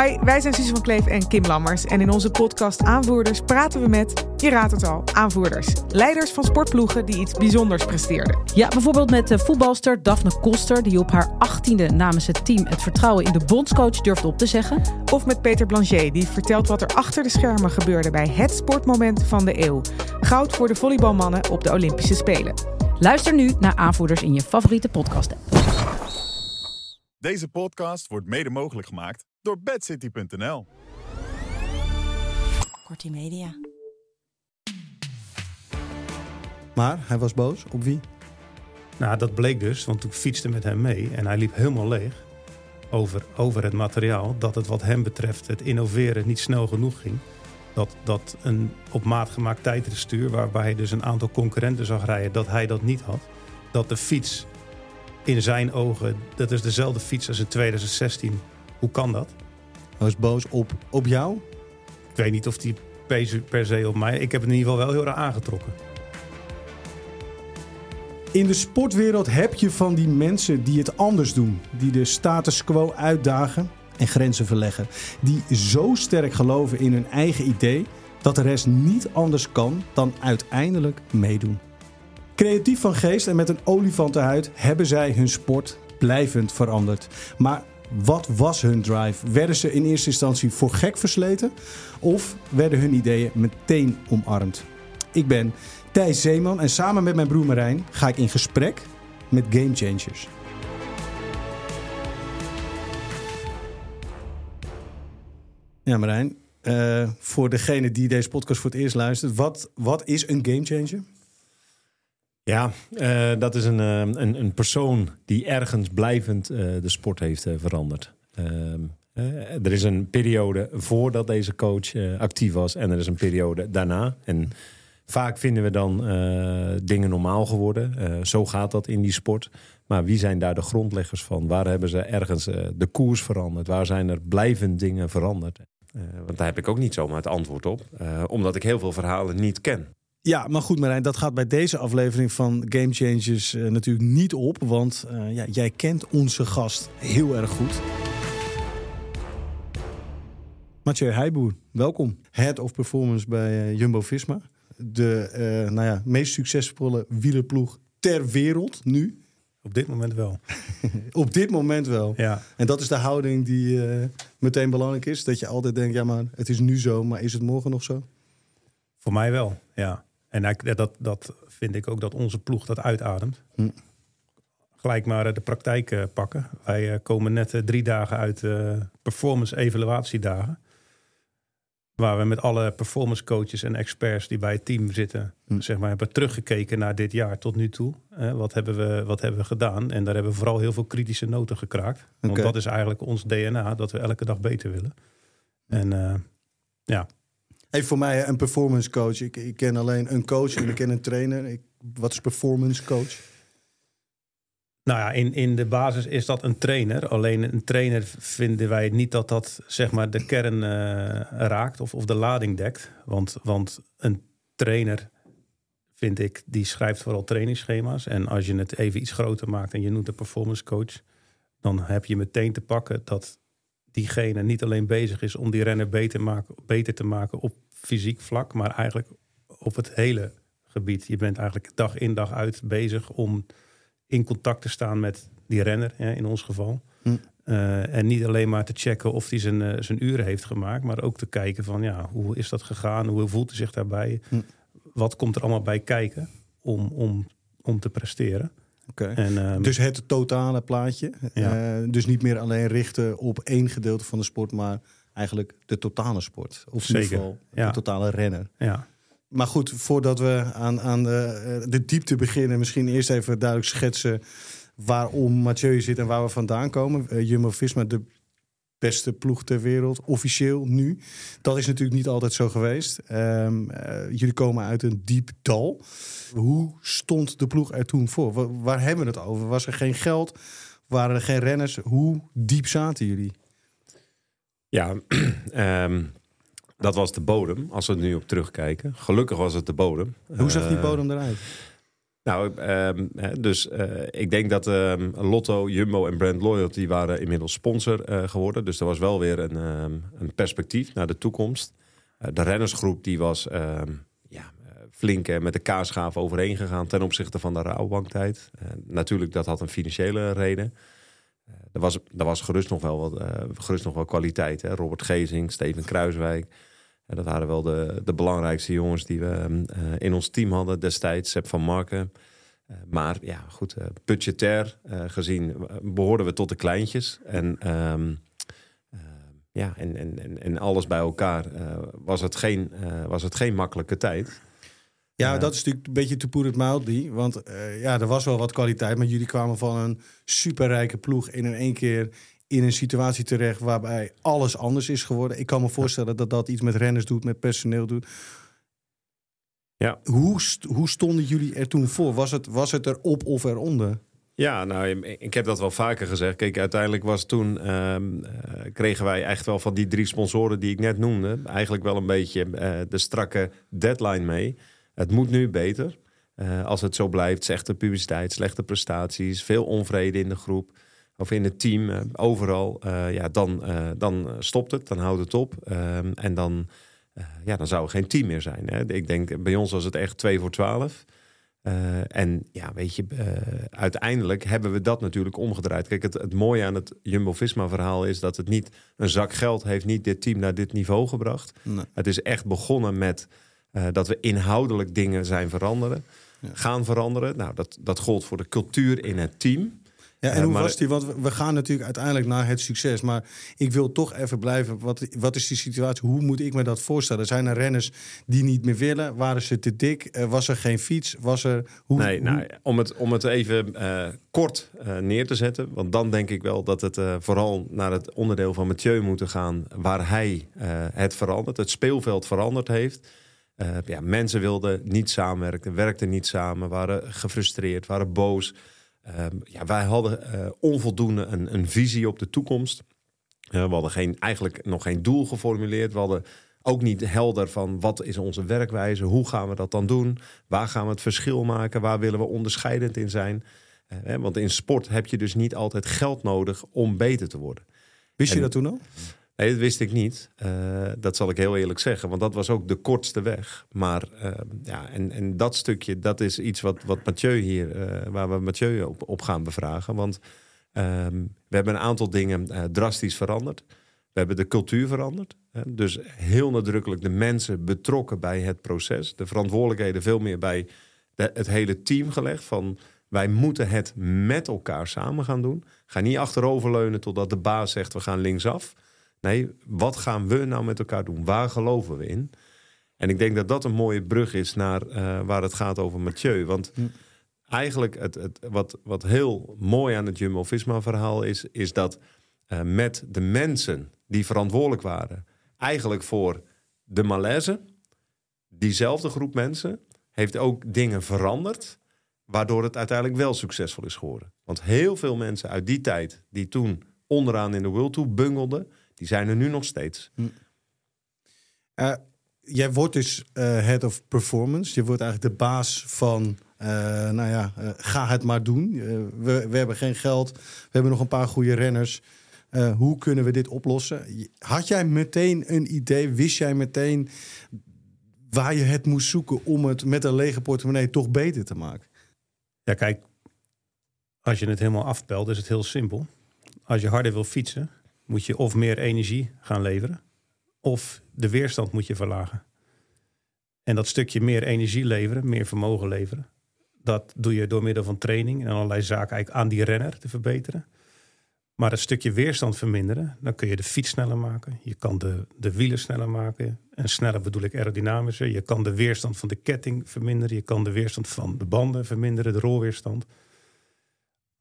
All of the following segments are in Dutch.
Hi, wij zijn Suze van Kleef en Kim Lammers. En in onze podcast Aanvoerders praten we met, je raadt het al, aanvoerders. Leiders van sportploegen die iets bijzonders presteerden. Ja, bijvoorbeeld met de voetbalster Daphne Koster... die op haar achttiende namens het team het vertrouwen in de bondscoach durfde op te zeggen. Of met Peter Blanchet, die vertelt wat er achter de schermen gebeurde... bij het sportmoment van de eeuw. Goud voor de volleybalmannen op de Olympische Spelen. Luister nu naar Aanvoerders in je favoriete podcast-app. Deze podcast wordt mede mogelijk gemaakt door bedcity.nl. Kortie Media. Maar hij was boos. Op wie? Nou, dat bleek dus, want ik fietste met hem mee en hij liep helemaal leeg over, over het materiaal. Dat het wat hem betreft, het innoveren, niet snel genoeg ging. Dat, dat een op maat gemaakt tijdrestuur, waarbij hij dus een aantal concurrenten zag rijden, dat hij dat niet had. Dat de fiets in zijn ogen, dat is dezelfde fiets als in 2016. Hoe kan dat? Hij was boos op, op jou? Ik weet niet of die per se- per se op mij. Ik heb het in ieder geval wel heel erg aangetrokken. In de sportwereld heb je van die mensen die het anders doen. Die de status quo uitdagen en grenzen verleggen. Die zo sterk geloven in hun eigen idee dat de rest niet anders kan dan uiteindelijk meedoen. Creatief van geest en met een olifantenhuid hebben zij hun sport blijvend veranderd. Maar wat was hun drive? Werden ze in eerste instantie voor gek versleten? Of werden hun ideeën meteen omarmd? Ik ben Thijs Zeeman en samen met mijn broer Marijn ga ik in gesprek met Game Changers. Ja, Marijn, eh, voor degene die deze podcast voor het eerst luistert, wat, wat is een game changer? Ja, eh, dat is een, eh, een, een persoon die ergens blijvend eh, de sport heeft veranderd. Ehm, eh, er is een periode voordat deze coach actief was en er is een periode daarna. En vaak vinden we dan dingen normaal geworden. Zo gaat dat in die sport. Maar wie zijn daar de grondleggers van? Waar hebben ze ergens de koers veranderd? Waar zijn er blijvend dingen veranderd? Want daar heb ik ook niet zomaar het antwoord op. omdat ik heel veel verhalen niet ken. Ja, maar goed Marijn, dat gaat bij deze aflevering van Game Changers eh, natuurlijk niet op. Want eh, ja, jij kent onze gast heel erg goed. Mathieu Heijboer, welkom. Head of Performance bij eh, Jumbo-Visma. De eh, nou ja, meest succesvolle wielerploeg ter wereld nu. Op dit moment wel. Op dit moment wel. Ja, En dat is de houding die eh, meteen belangrijk is. Dat je altijd denkt, ja maar het is nu zo, maar is het morgen nog zo? voor mij wel. Ja. En dat, dat vind ik ook dat onze ploeg dat uitademt. Hm. Gelijk maar eh, de praktijk eh, pakken. Wij eh, komen net drie dagen uit performance evaluatiedagen. Waar we met alle performance coaches en experts die bij het team zitten, Hm. zeg maar, hebben teruggekeken naar dit jaar tot nu toe. Wat, hebben we, wat hebben we gedaan? En daar hebben we vooral heel veel kritische noten gekraakt. Want dat is eigenlijk ons DNA, dat we elke dag beter willen. En ja, Even voor mij een performance coach. Ik, ik ken alleen een coach en ik ken een trainer. Ik, wat is performance coach? Nou ja, in, in de basis is dat een trainer. Alleen een trainer vinden wij niet dat dat zeg maar de kern eh, raakt of, of de lading dekt. Want, want een trainer, vind ik, die schrijft vooral trainingsschema's. En als je het even iets groter maakt en je noemt een performance coach, dan heb je meteen te pakken dat diegene niet alleen bezig is om die renner beter, maken, beter te maken op fysiek vlak, maar eigenlijk op het hele gebied. Je bent eigenlijk dag in dag uit bezig om in contact te staan met die renner, in ons geval. Hm. Eh, en niet alleen maar te checken of hij zijn, eh, zijn uren heeft gemaakt, maar ook te kijken van ja, hoe is dat gegaan? Hoe voelt hij zich daarbij? Hm. Wat komt er allemaal bij kijken om, om, om te presteren? En, ehm, Dus het totale plaatje. Ja. Eh, dus niet meer alleen richten op één gedeelte van de sport, maar eigenlijk de totale sport. Of in ieder geval ja. de totale renner. ja. Maar goed, voordat we aan, aan de, eh, de diepte beginnen, misschien eerst even duidelijk schetsen waarom Mathieu zit en waar we vandaan komen. Eh, Jumbo-Visma, de beste ploeg ter wereld, officieel nu. Dat is natuurlijk niet altijd zo geweest. Ehm, eh, jullie komen uit een diep dal. Hoe stond de ploeg er toen voor? Wa- waar hebben we het over? Was er geen geld? Waren er geen renners? Hoe diep zaten jullie? Ja, ehm, dat was de bodem, als we er nu op terugkijken. Gelukkig was het de bodem. Hoe zag die Eh, bodem eruit? Nou, ehm, dus eh, ik denk dat ehm, Lotto, Jumbo en Brand Loyalty waren inmiddels sponsor eh, geworden. Dus er was wel weer een, ehm, een perspectief naar de toekomst. Eh, de rennersgroep die was ja, flink met de kaasschaaf overheen gegaan ten opzichte van de Rabobanktijd. Eh, natuurlijk, dat had een financiële reden. Er, was, er was gerust nog wel, wat, gerust nog wel kwaliteit. Hè? Robert Gezing, Steven Kruiswijk. En dat waren wel de, de belangrijkste jongens die we ehm, eh, in ons team hadden destijds. Sepp van Marken. Eh, maar ja, goed, eh, budgetair gezien eh, behoorden we tot de kleintjes. En, ehm, eh, ja, en, en, en, alles bij elkaar was, het geen, was het geen makkelijke tijd. Ja, dat is natuurlijk een beetje to put it mildly. Want ja, er was wel wat kwaliteit. Maar jullie kwamen van een superrijke ploeg in in één keer in een situatie terecht waarbij alles anders is geworden. Ik kan me voorstellen dat dat iets met renners doet, met personeel doet. Ja. Hoe, st- hoe stonden jullie er toen voor? Was het, was het erop of eronder? Ja, nou, ik heb dat wel vaker gezegd. Kijk, uiteindelijk was toen ehm, eh, kregen wij echt wel van die drie sponsoren die ik net noemde, eigenlijk wel een beetje eh, de strakke deadline mee. Het moet nu beter. Eh, als het zo blijft, slechte publiciteit, slechte prestaties, veel onvrede in de groep of in het team, eh, overal, eh, ja, dan, eh, dan stopt het, dan houdt het op. Ehm, en dan, ja, dan zou er geen team meer zijn. Hè? Ik denk, bij ons was het echt 2 voor 12. Eh, en ja, weet je, uiteindelijk hebben we dat natuurlijk omgedraaid. Kijk, het, het mooie aan het Jumbo-Visma-verhaal is dat het niet een zak geld heeft niet dit team naar dit niveau gebracht. Nee. Het is echt begonnen met dat we inhoudelijk dingen zijn veranderen, gaan veranderen. Nou, dat, dat gold voor de cultuur in het team. Ja, en hoe maar- was die? Want we- gaan natuurlijk uiteindelijk naar het succes. Maar ik wil toch even blijven. Wat, wat is die situatie? Hoe moet ik me dat voorstellen? Zijn er renners die niet meer willen? Waren ze te dik? Eh, was er geen fiets? Was er. Hoe, nee, hoe- nou, om, het, om het even eh, kort eh, neer te zetten. Want dan denk ik wel dat het vooral naar het onderdeel van Mathieu moeten gaan. Waar hij het verandert, het speelveld veranderd heeft. Ja, mensen wilden niet samenwerken, werkten niet samen, waren gefrustreerd, waren boos. Ehm, ja, wij hadden eh, onvoldoende een, een visie op de toekomst. Eh, we hadden geen, eigenlijk nog geen doel geformuleerd. We hadden ook niet helder van wat is onze werkwijze, hoe gaan we dat dan doen, waar gaan we het verschil maken, waar willen we onderscheidend in zijn. Eh, want in sport heb je dus niet altijd geld nodig om beter te worden. Wist je dat toen al? Nee, dat wist ik niet. Eh, dat zal ik heel eerlijk zeggen. Want dat was ook de kortste weg. Maar eh, ja, en, en dat stukje, dat is iets wat, wat Mathieu hier, eh, waar we Mathieu op, op gaan bevragen. Want ehm, we hebben een aantal dingen drastisch veranderd. We hebben de cultuur veranderd. Hè? Dus heel nadrukkelijk de mensen betrokken bij het proces. De verantwoordelijkheden veel meer bij het hele team gelegd. Van wij moeten het met elkaar samen gaan doen. Ga niet achteroverleunen totdat de baas zegt we gaan linksaf. Nee, wat gaan we nou met elkaar doen? Waar geloven we in? En ik denk dat dat een mooie brug is naar eh, waar het gaat over Mathieu. Want eigenlijk het, het, wat, wat heel mooi aan het Jumbo-Visma-verhaal is... is dat eh, met de mensen die verantwoordelijk waren... eigenlijk voor de malaise... diezelfde groep mensen heeft ook dingen veranderd... waardoor het uiteindelijk wel succesvol is geworden. Want heel veel mensen uit die tijd... die toen onderaan in de World Tour bungelden... die zijn er nu nog steeds. Eh, jij wordt dus eh, head of performance. Je wordt eigenlijk de baas van, eh, nou ja, ga het maar doen. Eh, we, we hebben geen geld, we hebben nog een paar goede renners. Eh, hoe kunnen we dit oplossen? Had jij meteen een idee? Wist jij meteen waar je het moest zoeken om het met een lege portemonnee toch beter te maken? Ja, kijk, als je het helemaal afpelt, is het heel simpel. Als je harder wil fietsen, moet je of meer energie gaan leveren, of de weerstand moet je verlagen. En dat stukje meer energie leveren, meer vermogen leveren, dat doe je door middel van training en allerlei zaken eigenlijk aan die renner te verbeteren. Maar het stukje weerstand verminderen, dan kun je de fiets sneller maken. Je kan de, de wielen sneller maken. En sneller bedoel ik aerodynamischer. Je kan de weerstand van de ketting verminderen. Je kan de weerstand van de banden verminderen, de rolweerstand.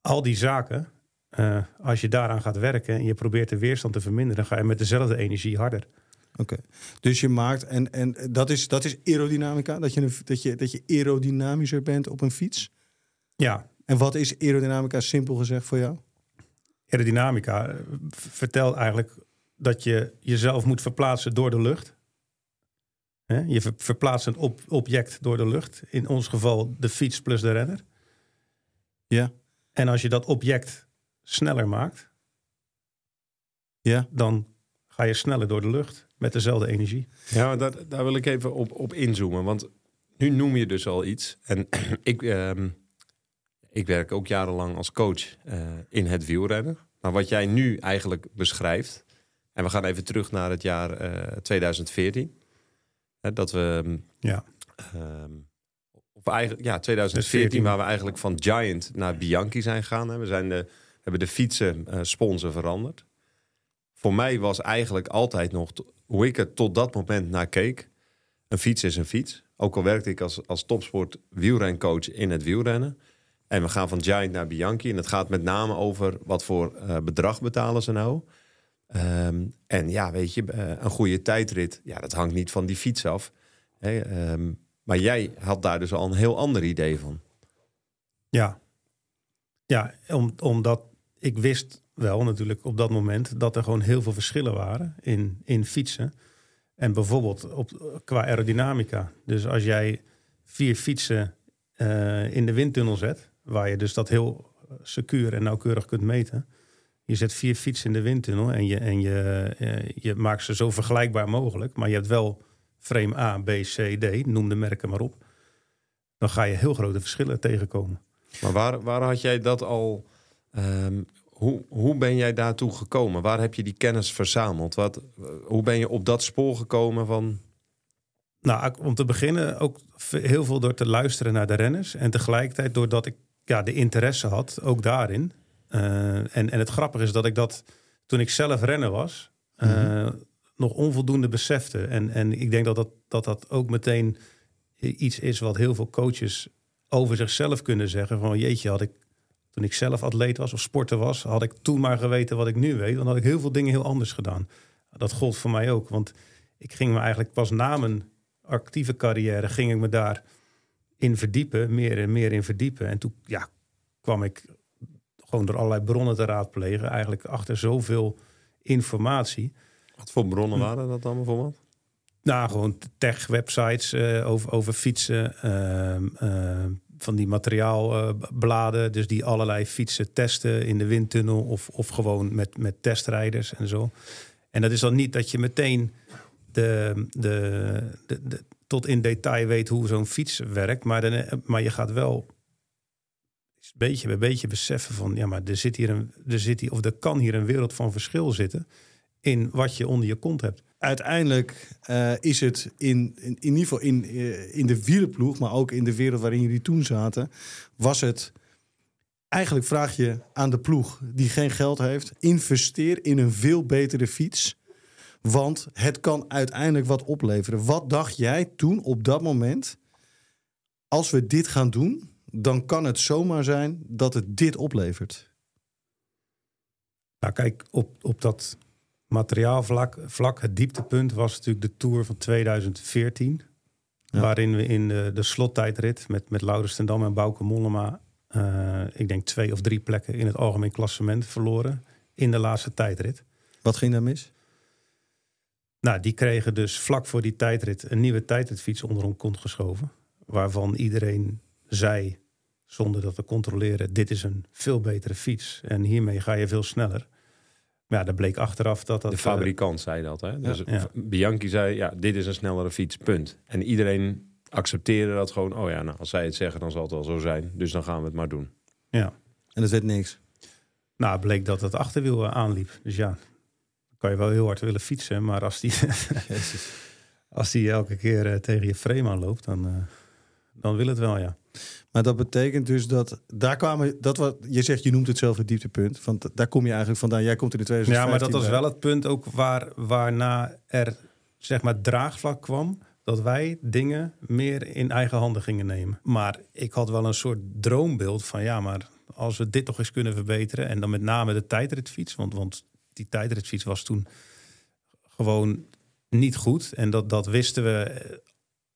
Al die zaken eh, als je daaraan gaat werken en je probeert de weerstand te verminderen, dan ga je met dezelfde energie harder. Oké. Dus je maakt, en, en dat, is, dat is aerodynamica, dat je, dat, je, dat je aerodynamischer bent op een fiets. Ja, En wat is aerodynamica simpel gezegd voor jou? aerodynamica eh, vertelt eigenlijk dat je jezelf moet verplaatsen door de lucht. Je ver- verplaatst een object door de lucht. In ons geval de fiets plus de renner. Ja. En als je dat object sneller maakt, Ja. dan ga je sneller door de lucht met dezelfde energie. Ja, daar, daar wil ik even op, op inzoomen. Want nu noem je dus al iets. En ik, ehm, ik werk ook jarenlang als coach eh, in het wielrennen. Maar wat jij nu eigenlijk beschrijft... en we gaan even terug naar het jaar eh, 2014. Hè, dat we... ehm, Ja. ehm, of eigenlijk, ja, 2014, 14. waar we eigenlijk van Giant naar Bianchi zijn gegaan. Hè. We zijn de, hebben de fietsen eh, sponsor veranderd. Voor mij was eigenlijk altijd nog, hoe ik er tot dat moment naar keek... een fiets is een fiets. Ook al werkte ik als, als topsport wielrencoach in het wielrennen. En we gaan van Giant naar Bianchi. En het gaat met name over wat voor eh, bedrag betalen ze nou. Ehm, en ja, weet je, eh, een goede tijdrit, ja, dat hangt niet van die fiets af. Ehm, maar jij had daar dus al een heel ander idee van. Ja, ja om, omdat ik wist wel natuurlijk op dat moment dat er gewoon heel veel verschillen waren in, in fietsen. En bijvoorbeeld op, qua aerodynamica. Dus als jij vier fietsen eh, in de windtunnel zet, waar je dus dat heel secuur en nauwkeurig kunt meten. Je zet vier fietsen in de windtunnel en je, en je, eh, je maakt ze zo vergelijkbaar mogelijk. Maar je hebt wel frame A, B, C, D, noem de merken maar op. Dan ga je heel grote verschillen tegenkomen. Maar waar, waar had jij dat al... ehm, hoe, hoe ben jij daartoe gekomen? Waar heb je die kennis verzameld? Wat, eh, hoe ben je op dat spoor gekomen van... Nou, om te beginnen ook heel veel door te luisteren naar de renners. En tegelijkertijd doordat ik ja, de interesse had, ook daarin. Eh, en, en het grappige is dat ik dat toen ik zelf renner was, eh, nog onvoldoende besefte. En, en ik denk dat dat, dat dat ook meteen iets is wat heel veel coaches over zichzelf kunnen zeggen. Van jeetje, had ik toen ik zelf atleet was of sporter was, had ik toen maar geweten wat ik nu weet. Dan had ik heel veel dingen heel anders gedaan. Dat gold voor mij ook. Want ik ging me eigenlijk pas na mijn actieve carrière ging ik me daar in verdiepen, meer en meer in verdiepen. En toen ja, kwam ik gewoon door allerlei bronnen te raadplegen, eigenlijk achter zoveel informatie. Wat voor bronnen waren dat dan bijvoorbeeld? Nou, gewoon tech-websites eh, over, over fietsen, ehm, ehm, van die materiaalbladen, dus die allerlei fietsen testen in de windtunnel of, of gewoon met, met testrijders en zo. En dat is dan niet dat je meteen de, de, de, tot in detail weet hoe zo'n fiets werkt, maar, dan, maar je gaat wel beetje bij beetje beseffen van ja, maar er zit hier een, er zit hier, of er kan hier een wereld van verschil zitten in wat je onder je kont hebt. Uiteindelijk eh, is het in, in, in ieder geval in, eh, in de wielerploeg, maar ook in de wereld waarin jullie toen zaten, was het eigenlijk vraag je aan de ploeg die geen geld heeft, investeer in een veel betere fiets. Want het kan uiteindelijk wat opleveren. Wat dacht jij toen op dat moment? Als we dit gaan doen, dan kan het zomaar zijn dat het dit oplevert. Nou, kijk, op, op dat materiaalvlak, vlak, het dieptepunt was natuurlijk de Tour van 2014. Ja. Waarin we in de, de slottijdrit met, met Laurens ten Dam en Bauke Mollema... eh, ik denk twee of drie plekken in het algemeen klassement verloren in de laatste tijdrit. Wat ging daar mis? Nou, die kregen dus vlak voor die tijdrit een nieuwe tijdritfiets onder hun kont geschoven. Waarvan iedereen zei, zonder dat te controleren, dit is een veel betere fiets. En hiermee ga je veel sneller. Ja, dat bleek achteraf dat dat... De eh, fabrikant zei dat. Hè? Dus Ja. Bianchi zei, ja, dit is een snellere fiets, punt. En iedereen accepteerde dat gewoon. Oh ja, nou, als zij het zeggen, dan zal het wel zo zijn. Dus dan gaan we het maar doen. ja. En dat werd niks. Nou, het bleek dat het achterwiel eh, aanliep. Dus ja, dan kan je wel heel hard willen fietsen. Maar als die, als die elke keer eh, tegen je frame aanloopt, dan, eh, dan wil het wel, ja. Maar dat betekent dus dat daar kwamen, dat wat je zegt, je noemt het zelf het dieptepunt. Want daar kom je eigenlijk vandaan. Jij komt in de 2015. Ja, maar dat was wel het punt ook waar, waarna er zeg maar draagvlak kwam. Dat wij dingen meer in eigen handen gingen nemen. Maar ik had wel een soort droombeeld van ja, maar als we dit toch eens kunnen verbeteren. En dan met name de tijdritfiets. Want, want die tijdritfiets was toen gewoon niet goed. En dat, dat wisten we eh,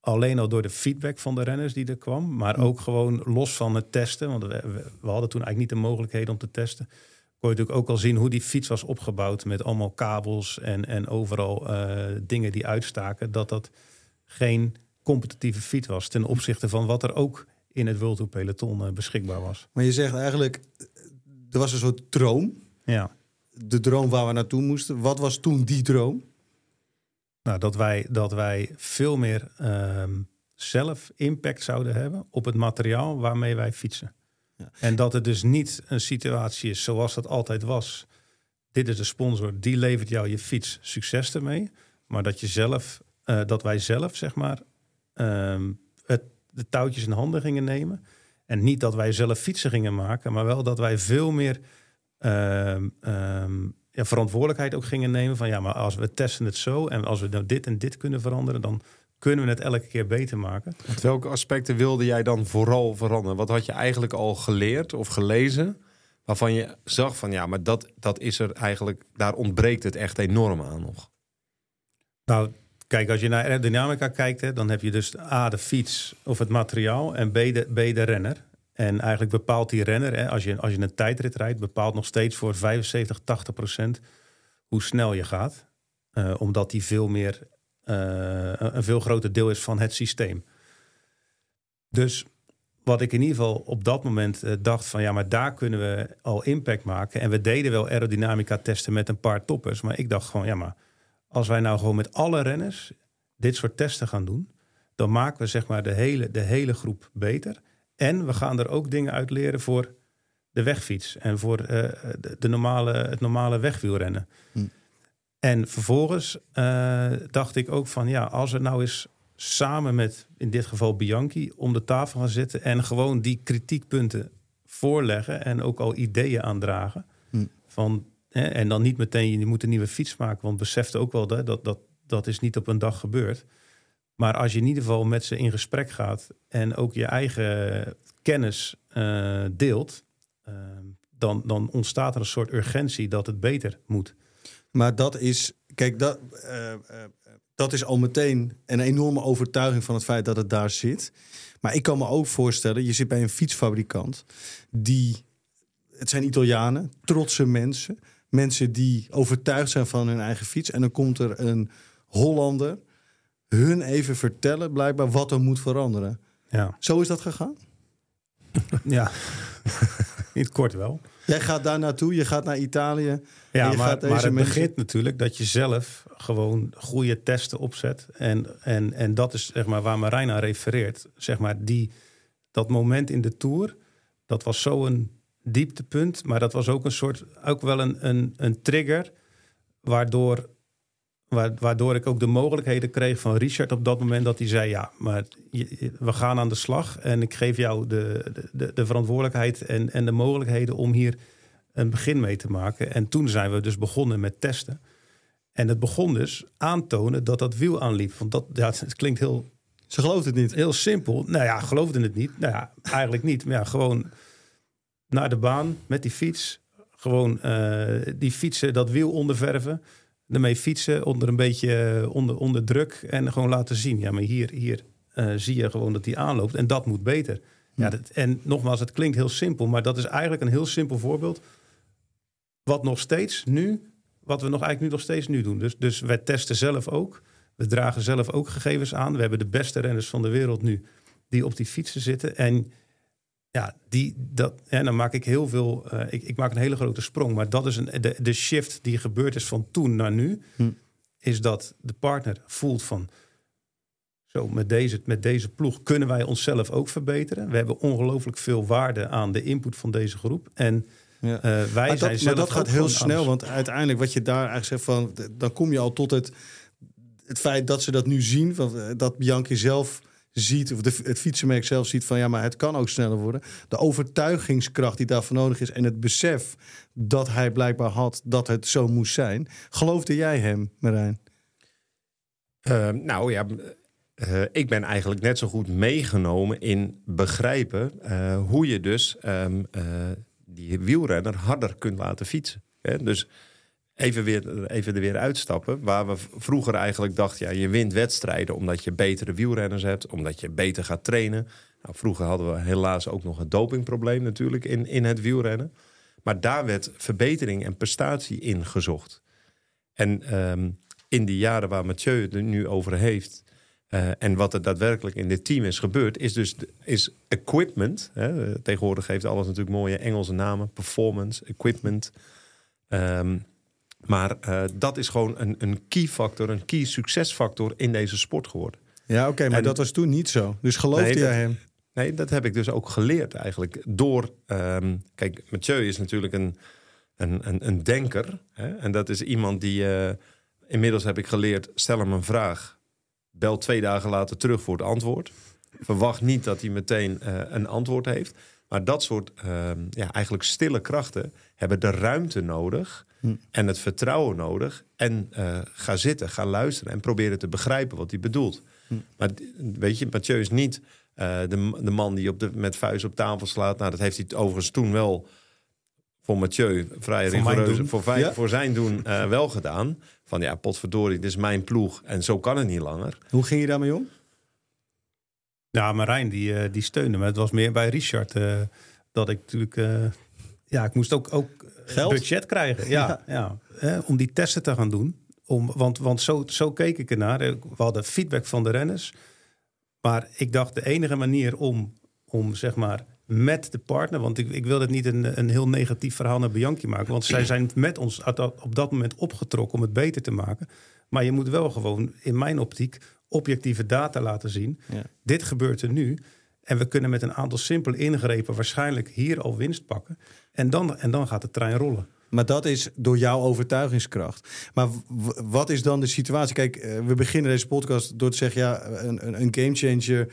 alleen al door de feedback van de renners die er kwam. Maar ook gewoon los van het testen. Want we, hadden toen eigenlijk niet de mogelijkheden om te testen. Kon je natuurlijk ook al zien hoe die fiets was opgebouwd. Met allemaal kabels en, en overal eh, dingen die uitstaken. Dat dat geen competitieve fiets was. Ten opzichte van wat er ook in het World Tour peloton eh, beschikbaar was. Maar je zegt eigenlijk, er was een soort droom. Ja. De droom waar we naartoe moesten. Wat was toen die droom? Nou, dat wij, dat wij veel meer ehm, zelf impact zouden hebben op het materiaal waarmee wij fietsen. Ja. En dat het dus niet een situatie is zoals dat altijd was. Dit is de sponsor, die levert jou je fiets, succes ermee. Maar dat je zelf, eh, dat wij zelf, zeg maar, ehm, het, de touwtjes in handen gingen nemen. En niet dat wij zelf fietsen gingen maken, maar wel dat wij veel meer ehm, ja, verantwoordelijkheid ook gingen nemen. Van ja, maar als we testen het zo en als we nou dit en dit kunnen veranderen, dan kunnen we het elke keer beter maken. Welke aspecten wilde jij dan vooral veranderen? Wat had je eigenlijk al geleerd of gelezen? Waarvan je zag van ja, maar dat, dat is er eigenlijk, daar ontbreekt het echt enorm aan nog. Nou, kijk, als je naar aerodynamica kijkt, hè, dan heb je dus A, de fiets of het materiaal en B, de, B, de renner. En eigenlijk bepaalt die renner, hè, als, je, als je een tijdrit rijdt, bepaalt nog steeds voor 75, 80 procent hoe snel je gaat. Uh, omdat die veel meer, uh, een veel groter deel is van het systeem. Dus wat ik in ieder geval op dat moment uh, dacht van ja, maar daar kunnen we al impact maken. En we deden wel aerodynamica testen met een paar toppers. Maar ik dacht gewoon, ja, maar als wij nou gewoon met alle renners dit soort testen gaan doen, dan maken we zeg maar de hele, de hele groep beter. En we gaan er ook dingen uit leren voor de wegfiets en voor uh, de, de, normale, het normale wegwielrennen. Hm. En vervolgens uh, dacht ik ook van ja, als we nou eens samen met in dit geval Bianchi om de tafel gaan zitten en gewoon die kritiekpunten voorleggen en ook al ideeën aandragen. Hm. Van, hè, en dan niet meteen je moet een nieuwe fiets maken, want besefte ook wel dat, dat, dat dat is niet op een dag gebeurd. Maar als je in ieder geval met ze in gesprek gaat en ook je eigen kennis uh, deelt, uh, dan, dan ontstaat er een soort urgentie dat het beter moet. Maar dat is, kijk, dat, uh, dat is al meteen een enorme overtuiging van het feit dat het daar zit. Maar ik kan me ook voorstellen, je zit bij een fietsfabrikant die, het zijn Italianen, trotse mensen, mensen die overtuigd zijn van hun eigen fiets. En dan komt er een Hollander hun even vertellen, blijkbaar, wat er moet veranderen. Ja. Zo is dat gegaan? ja, niet kort wel. Jij gaat daar naartoe, je gaat naar Italië. Ja, je maar, gaat deze maar het mensen... begint natuurlijk dat je zelf gewoon goede testen opzet. En, en, en dat is zeg maar waar Marijn aan refereert. Zeg maar die, dat moment in de Tour, dat was zo'n dieptepunt. Maar dat was ook een soort, ook wel een, een, een trigger... waardoor Waardoor ik ook de mogelijkheden kreeg van Richard op dat moment dat hij zei: Ja, maar we gaan aan de slag. En ik geef jou de, de, de verantwoordelijkheid en, en de mogelijkheden om hier een begin mee te maken. En toen zijn we dus begonnen met testen. En het begon dus aantonen dat dat wiel aanliep. Want dat ja, het klinkt heel. Ze gelooft het niet. Heel simpel. Nou ja, geloofde het niet. Nou ja, eigenlijk niet. Maar ja, gewoon naar de baan met die fiets. Gewoon uh, die fietsen, dat wiel onderverven ermee fietsen onder een beetje onder, onder druk en gewoon laten zien. Ja, maar hier, hier uh, zie je gewoon dat die aanloopt en dat moet beter. Ja, dat, en nogmaals, het klinkt heel simpel, maar dat is eigenlijk een heel simpel voorbeeld. Wat nog steeds nu, wat we nog eigenlijk nu nog steeds nu doen. Dus, dus wij testen zelf ook. We dragen zelf ook gegevens aan. We hebben de beste renners van de wereld nu die op die fietsen zitten. En ja, die, dat, en dan maak ik heel veel. Uh, ik, ik, maak een hele grote sprong. Maar dat is een, de, de shift die gebeurd is van toen naar nu. Hm. Is dat de partner voelt van. Zo, met deze, met deze ploeg kunnen wij onszelf ook verbeteren. We hebben ongelooflijk veel waarde aan de input van deze groep. En ja. uh, wij maar dat, zijn maar dat gaat heel snel. Anders. Want uiteindelijk, wat je daar eigenlijk zegt van. Dan kom je al tot het, het feit dat ze dat nu zien. Van, dat Bianchi zelf ziet, of de, het fietsenmerk zelf ziet van ja, maar het kan ook sneller worden. De overtuigingskracht die daarvoor nodig is en het besef dat hij blijkbaar had dat het zo moest zijn. Geloofde jij hem, Marijn? Uh, nou ja, uh, ik ben eigenlijk net zo goed meegenomen in begrijpen uh, hoe je dus um, die wielrenner harder kunt laten fietsen. Hè? Dus even, weer, even er weer uitstappen. Waar we vroeger eigenlijk dachten, ja, je wint wedstrijden omdat je betere wielrenners hebt, omdat je beter gaat trainen. Nou, vroeger hadden we helaas ook nog een dopingprobleem natuurlijk in, in het wielrennen. Maar daar werd verbetering en prestatie in gezocht. En ehm, in die jaren waar Mathieu het nu over heeft. eh, en wat er daadwerkelijk in dit team is gebeurd, is dus is equipment. Hè, tegenwoordig heeft alles natuurlijk mooie Engelse namen: performance, equipment. Ehm, maar eh, dat is gewoon een, een key factor, een key succesfactor in deze sport geworden. Ja, oké, maar En- dat was toen niet zo. Dus geloofde Nee, jij dat- hem? Nee, dat heb ik dus ook geleerd eigenlijk. Door, ehm, kijk, Mathieu is natuurlijk een, een, een, een denker. Hè? En dat is iemand die, eh, inmiddels heb ik geleerd, stel hem een vraag. Bel twee dagen later terug voor het antwoord. Verwacht niet dat hij meteen eh, een antwoord heeft. Maar dat soort ehm, ja, eigenlijk stille krachten hebben de ruimte nodig Hm. en het vertrouwen nodig. En eh, ga zitten, ga luisteren en proberen te begrijpen wat hij bedoelt. Hm. Maar weet je, Mathieu is niet eh, de, de man die op de, met vuist op tafel slaat. Nou, dat heeft hij overigens toen wel voor Mathieu vrij Voor rigoureus voor, Ja. voor zijn doen eh, wel gedaan. Van ja, potverdorie, dit is mijn ploeg en zo kan het niet langer. Hoe ging je daarmee om? Ja, Marijn die, eh, die steunde me. Het was meer bij Richard eh, dat ik natuurlijk... eh, ja, ik moest ook, ook Geld? budget krijgen. Ja, ja. hè, om die testen te gaan doen. Om, want want zo, zo keek ik ernaar. We hadden feedback van de renners. Maar ik dacht, de enige manier om, om zeg maar met de partner... want ik, ik wil het niet een, een heel negatief verhaal naar Bianchi maken... want zij zijn met ons op dat moment opgetrokken om het beter te maken. Maar je moet wel gewoon, in mijn optiek, objectieve data laten zien. Ja. Dit gebeurt er nu. En we kunnen met een aantal simpele ingrepen waarschijnlijk hier al winst pakken. En dan, en dan gaat de trein rollen. Maar dat is door jouw overtuigingskracht. Maar wat is dan de situatie? Kijk, eh, we beginnen deze podcast door te zeggen... ja, een, een, een gamechanger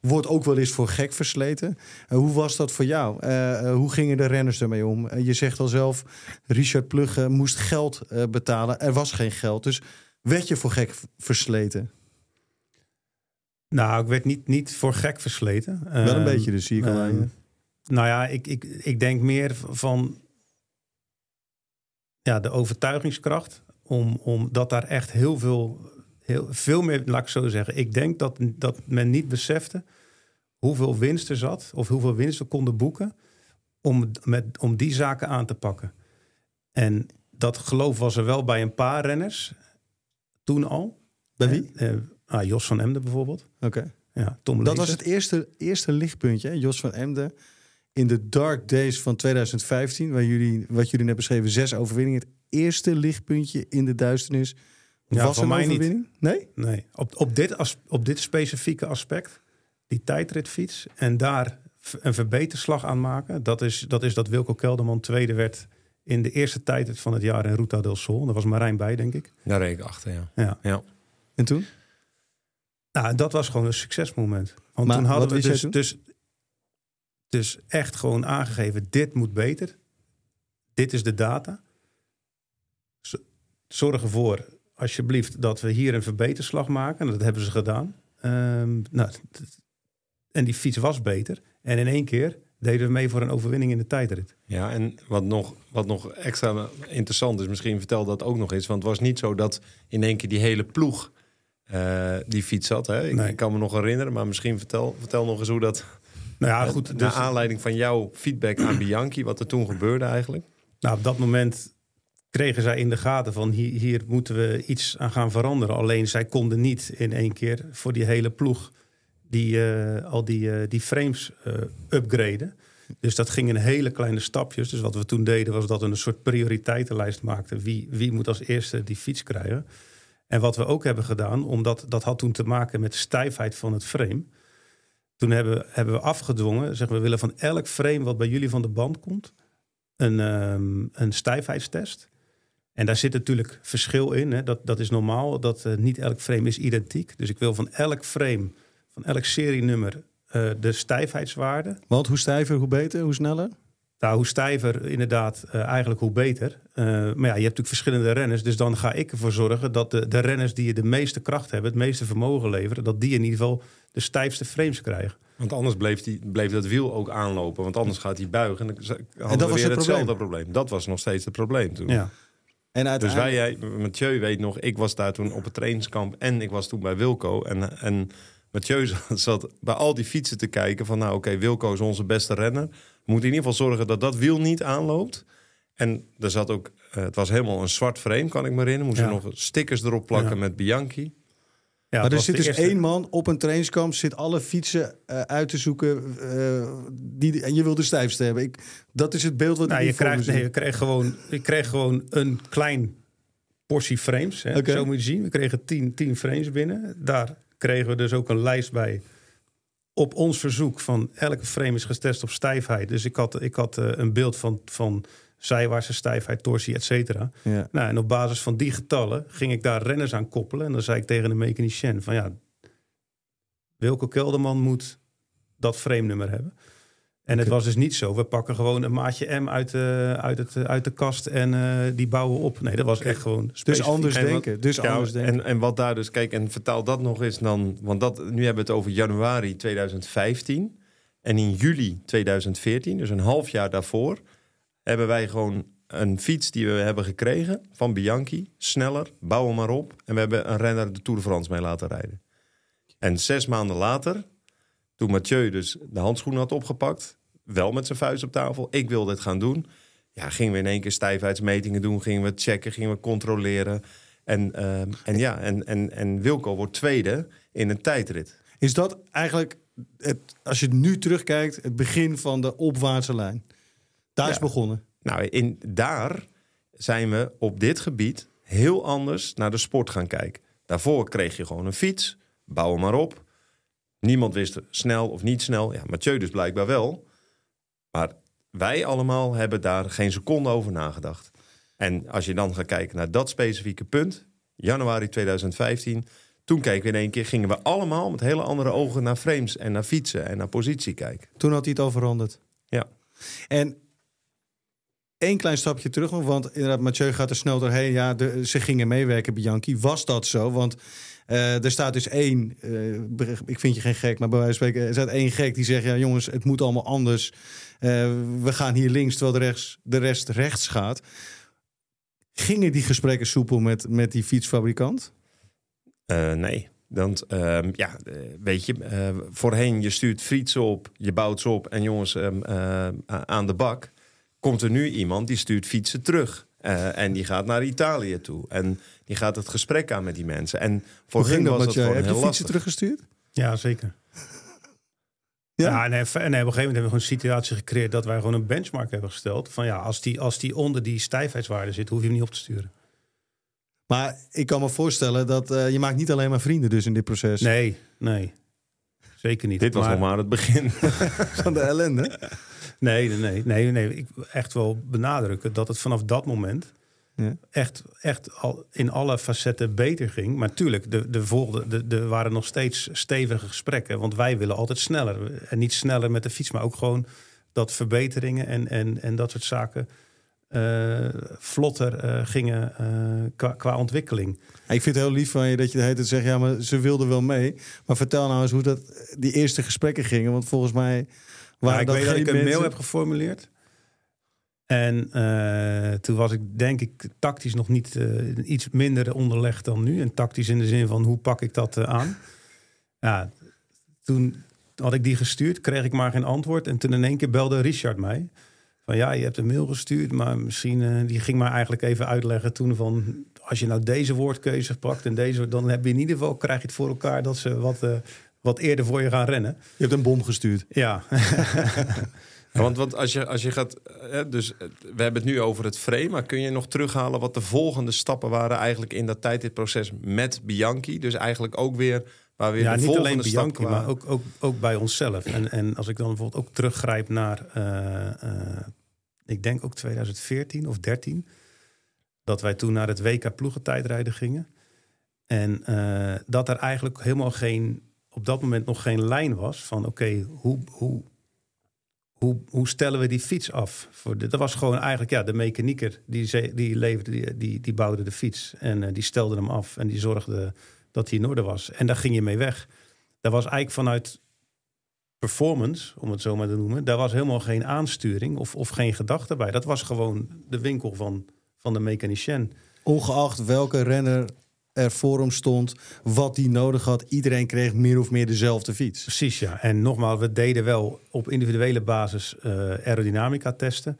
wordt ook wel eens voor gek versleten. Eh, hoe was dat voor jou? Eh, hoe gingen de renners ermee om? Je zegt al zelf, Richard Plugge moest geld betalen. Er was geen geld, dus werd je voor gek versleten? Nou, ik werd niet, niet voor gek versleten. wel een Ehm, beetje, dus zie ik al aan ehm, je. Nou ja, ik, ik, ik denk meer van ja, de overtuigingskracht. Om, om dat daar echt heel veel, heel, veel meer, laat ik zo zeggen. Ik denk dat, dat men niet besefte hoeveel winst er zat. Of hoeveel winst we konden boeken. Om, met, om die zaken aan te pakken. En dat geloof was er wel bij een paar renners. Toen al. Bij wie? Eh, eh, ah, Jos van Emden bijvoorbeeld. Oké. Ja, Tom Dat was het eerste, eerste lichtpuntje, hè? Jos van Emden. In de dark days van 2015, waar jullie, wat jullie net beschreven, zes overwinningen. Het eerste lichtpuntje in de duisternis Ja, was voor een mij niet. overwinning? Nee? Nee, op, op, dit as, op dit specifieke aspect, die tijdritfiets, en daar een verbeterslag aan maken, dat is dat, is dat Wilco Kelderman tweede werd in de eerste tijdrit van het jaar in Ruta del Sol. Daar was Marijn bij, denk ik. Daar reed ik achter, ja. Ja. ja. En toen? Nou, dat was gewoon een succesmoment. Want Maar toen hadden we dus, dus, dus echt gewoon aangegeven, dit moet beter. Dit is de data. Zorg ervoor, alsjeblieft, dat we hier een verbeterslag maken. En dat hebben ze gedaan. Ehm, nou, en die fiets was beter. En in één keer deden we mee voor een overwinning in de tijdrit. Ja, en wat nog, wat nog extra interessant is, misschien vertel dat ook nog eens. Want het was niet zo dat in één keer die hele ploeg die fiets had. Hè? Ik, Nee. kan me nog herinneren, maar misschien vertel, vertel nog eens hoe dat... Nou ja, eh, goed. naar Dus, aanleiding van jouw feedback aan Bianchi, wat er toen gebeurde eigenlijk. Nou, op dat moment kregen zij in de gaten van hier, hier moeten we iets aan gaan veranderen. Alleen zij konden niet in één keer voor die hele ploeg die, eh, al die, eh, die frames eh, upgraden. Dus dat ging in hele kleine stapjes. Dus wat we toen deden was dat we een soort prioriteitenlijst maakten. Wie, wie moet als eerste die fiets krijgen? En wat we ook hebben gedaan, omdat dat had toen te maken met de stijfheid van het frame. Toen hebben, hebben we afgedwongen, zeggen we willen van elk frame wat bij jullie van de band komt, een, ehm, een stijfheidstest. En daar zit natuurlijk verschil in. Hè. Dat, dat is normaal. Dat eh, niet elk frame is identiek. Dus ik wil van elk frame, van elk serienummer, eh de stijfheidswaarde. Want hoe stijver, hoe beter, hoe sneller? Nou, hoe stijver inderdaad, eh, eigenlijk hoe beter. Eh, maar ja, je hebt natuurlijk verschillende renners. Dus dan ga ik ervoor zorgen dat de, de renners die de meeste kracht hebben, het meeste vermogen leveren, dat die in ieder geval de stijfste frames krijgen. Want anders bleef, die, bleef dat wiel ook aanlopen. Want anders gaat hij buigen. En dan hadden dat we was weer het hetzelfde probleem. Dat was nog steeds het probleem toen. Ja. En Dus wij, jij, Mathieu weet nog, ik was daar toen op het trainingskamp en ik was toen bij Wilco. En, en Mathieu zat, zat bij al die fietsen te kijken van, nou oké, Wilco is onze beste renner. We moeten in ieder geval zorgen dat dat wiel niet aanloopt. En er zat ook, eh, het was helemaal een zwart frame, kan ik me herinneren. Moesten Ja. nog stickers erop plakken Ja. met Bianchi. Ja, maar er zit dus eerste- één man op een trainingskamp, zit alle fietsen eh, uit te zoeken. eh, die, en je wil de stijfste hebben. Ik, dat is het beeld wat Nou, ik je, krijgt, nee, je, kreeg gewoon, je kreeg gewoon een klein portie frames. Hè. Zo moet je zien. We kregen 10 10 frames binnen. Daar kregen we dus ook een lijst bij. Op ons verzoek van elke frame is getest op stijfheid. Dus ik had, ik had eh, een beeld van, van zijwaartse stijfheid, torsie, et cetera. Ja. Nou, en op basis van die getallen ging ik daar renners aan koppelen. En dan zei ik tegen de mechanicien van ja, Wilco Kelderman moet dat frame nummer hebben. En het was dus niet zo, we pakken gewoon een maatje M uit de, uit het, uit de kast en eh, die bouwen op. Nee, dat was echt gewoon Dus anders wat- denken. Dus Ja, anders denken. en, en wat daar dus, kijk, en vertaal dat nog eens dan, want dat, nu hebben we het over januari 2015. En in juli 2014, dus een half jaar daarvoor, hebben wij gewoon een fiets die we hebben gekregen van Bianchi. Sneller, bouw hem maar op. En we hebben een renner de Tour de France mee laten rijden. En zes maanden later, toen Mathieu dus de handschoenen had opgepakt, wel met zijn vuist op tafel, ik wil dit gaan doen. Ja, gingen we in één keer stijfheidsmetingen doen, gingen we checken, gingen we controleren. En, ehm, en ja, en, en, en Wilco wordt tweede in een tijdrit. Is dat eigenlijk, het, als je nu terugkijkt, het begin van de opwaartse lijn? Daar is begonnen. Nou, in, daar zijn we op dit gebied heel anders naar de sport gaan kijken. Daarvoor kreeg je gewoon een fiets, bouw hem maar op. Niemand wist snel of niet snel. Ja, Mathieu dus blijkbaar wel. Maar wij allemaal hebben daar geen seconde over nagedacht. En als je dan gaat kijken naar dat specifieke punt, januari 2015, toen keken we in één keer, gingen we allemaal met hele andere ogen naar frames en naar fietsen en naar positie kijken. Toen had hij het al veranderd. Ja. En één klein stapje terug, want inderdaad, Mathieu gaat er snel doorheen. Ja, de, ze gingen meewerken, Bianchi. Was dat zo? Want eh, er staat dus één, eh, ik vind je geen gek, maar bij wijze van spreken, er staat één gek die zegt: ja, jongens, het moet allemaal anders. Eh, we gaan hier links, terwijl de, rechts, de rest rechts gaat. Gingen die gesprekken soepel met, met die fietsfabrikant? Nee. Want ehm, ja, weet je, voorheen je stuurt frietsen op, je bouwt ze op en jongens ehm, eh, aan de bak. Komt er nu iemand die stuurt fietsen terug. En die gaat naar Italië toe. En die gaat het gesprek aan met die mensen. En voor Hoe ging dat was met het je? gewoon Heb je fietsen lastig. teruggestuurd? Ja, zeker. Ja? Ja, en, en op een gegeven moment hebben we gewoon een situatie gecreëerd dat wij gewoon een benchmark hebben gesteld. Van ja, als die, als die onder die stijfheidswaarde zit, hoef je hem niet op te sturen. Maar ik kan me voorstellen dat eh, je maakt niet alleen maar vrienden dus in dit proces. Nee, nee. Zeker niet. Dit was Maar- nog maar het begin. Van de ellende. Nee, nee, nee, nee, nee. Ik echt wel benadrukken dat het vanaf dat moment Ja. echt, echt al in alle facetten beter ging. Maar tuurlijk, de, de volgende, de, de waren nog steeds stevige gesprekken. Want wij willen altijd sneller. En niet sneller met de fiets, maar ook gewoon dat verbeteringen en, en, en dat soort zaken eh, vlotter eh, gingen eh, qua, qua ontwikkeling. Ik vind het heel lief van je dat je de hele tijd zegt, ja, maar ze wilden wel mee. Maar vertel nou eens hoe dat die eerste gesprekken gingen. Want volgens mij waren ik dat weet dat ik een mail heb geformuleerd. En eh, toen was ik denk ik tactisch nog niet eh, iets minder onderlegd dan nu. En tactisch in de zin van hoe pak ik dat eh, aan. Ja, toen had ik die gestuurd, kreeg ik maar geen antwoord. En toen in één keer belde Richard mij. Van ja, je hebt een mail gestuurd, maar misschien... die ging mij eigenlijk even uitleggen toen van... als je nou deze woordkeuze pakt en deze... dan heb je in ieder geval, krijg je het voor elkaar... dat ze wat, wat eerder voor je gaan rennen. Je hebt een bom gestuurd. Ja, want, want als, je, als je gaat. eh, dus eh, we hebben het nu over het frame. Maar kun je nog terughalen wat de volgende stappen waren eigenlijk in dat tijdritproces met Bianchi? Dus eigenlijk ook weer. Waar weer ja, de niet volgende alleen Bianchi, qua- maar ook, ook, ook bij onszelf. En, en als ik dan bijvoorbeeld ook teruggrijp naar, eh, eh, ik denk ook 2014 of 13, dat wij toen naar het WK ploegentijdrijden gingen. En dat er eigenlijk helemaal geen, op dat moment nog geen lijn was van oké, hoe, hoe, hoe, hoe stellen we die fiets af? Dat was gewoon eigenlijk ja, de mechanieker die, die, leverde, die, die, bouwde de fiets en eh, die stelde hem af en die zorgde dat hij in orde was. En daar ging je mee weg. Dat was eigenlijk vanuit performance, om het zo maar te noemen, daar was helemaal geen aansturing of, of geen gedachte bij. Dat was gewoon de winkel van, van de mechanicien. Ongeacht welke renner er voor hem stond, wat hij nodig had. Iedereen kreeg meer of meer dezelfde fiets. Precies, ja. En nogmaals, we deden wel op individuele basis eh, aerodynamica testen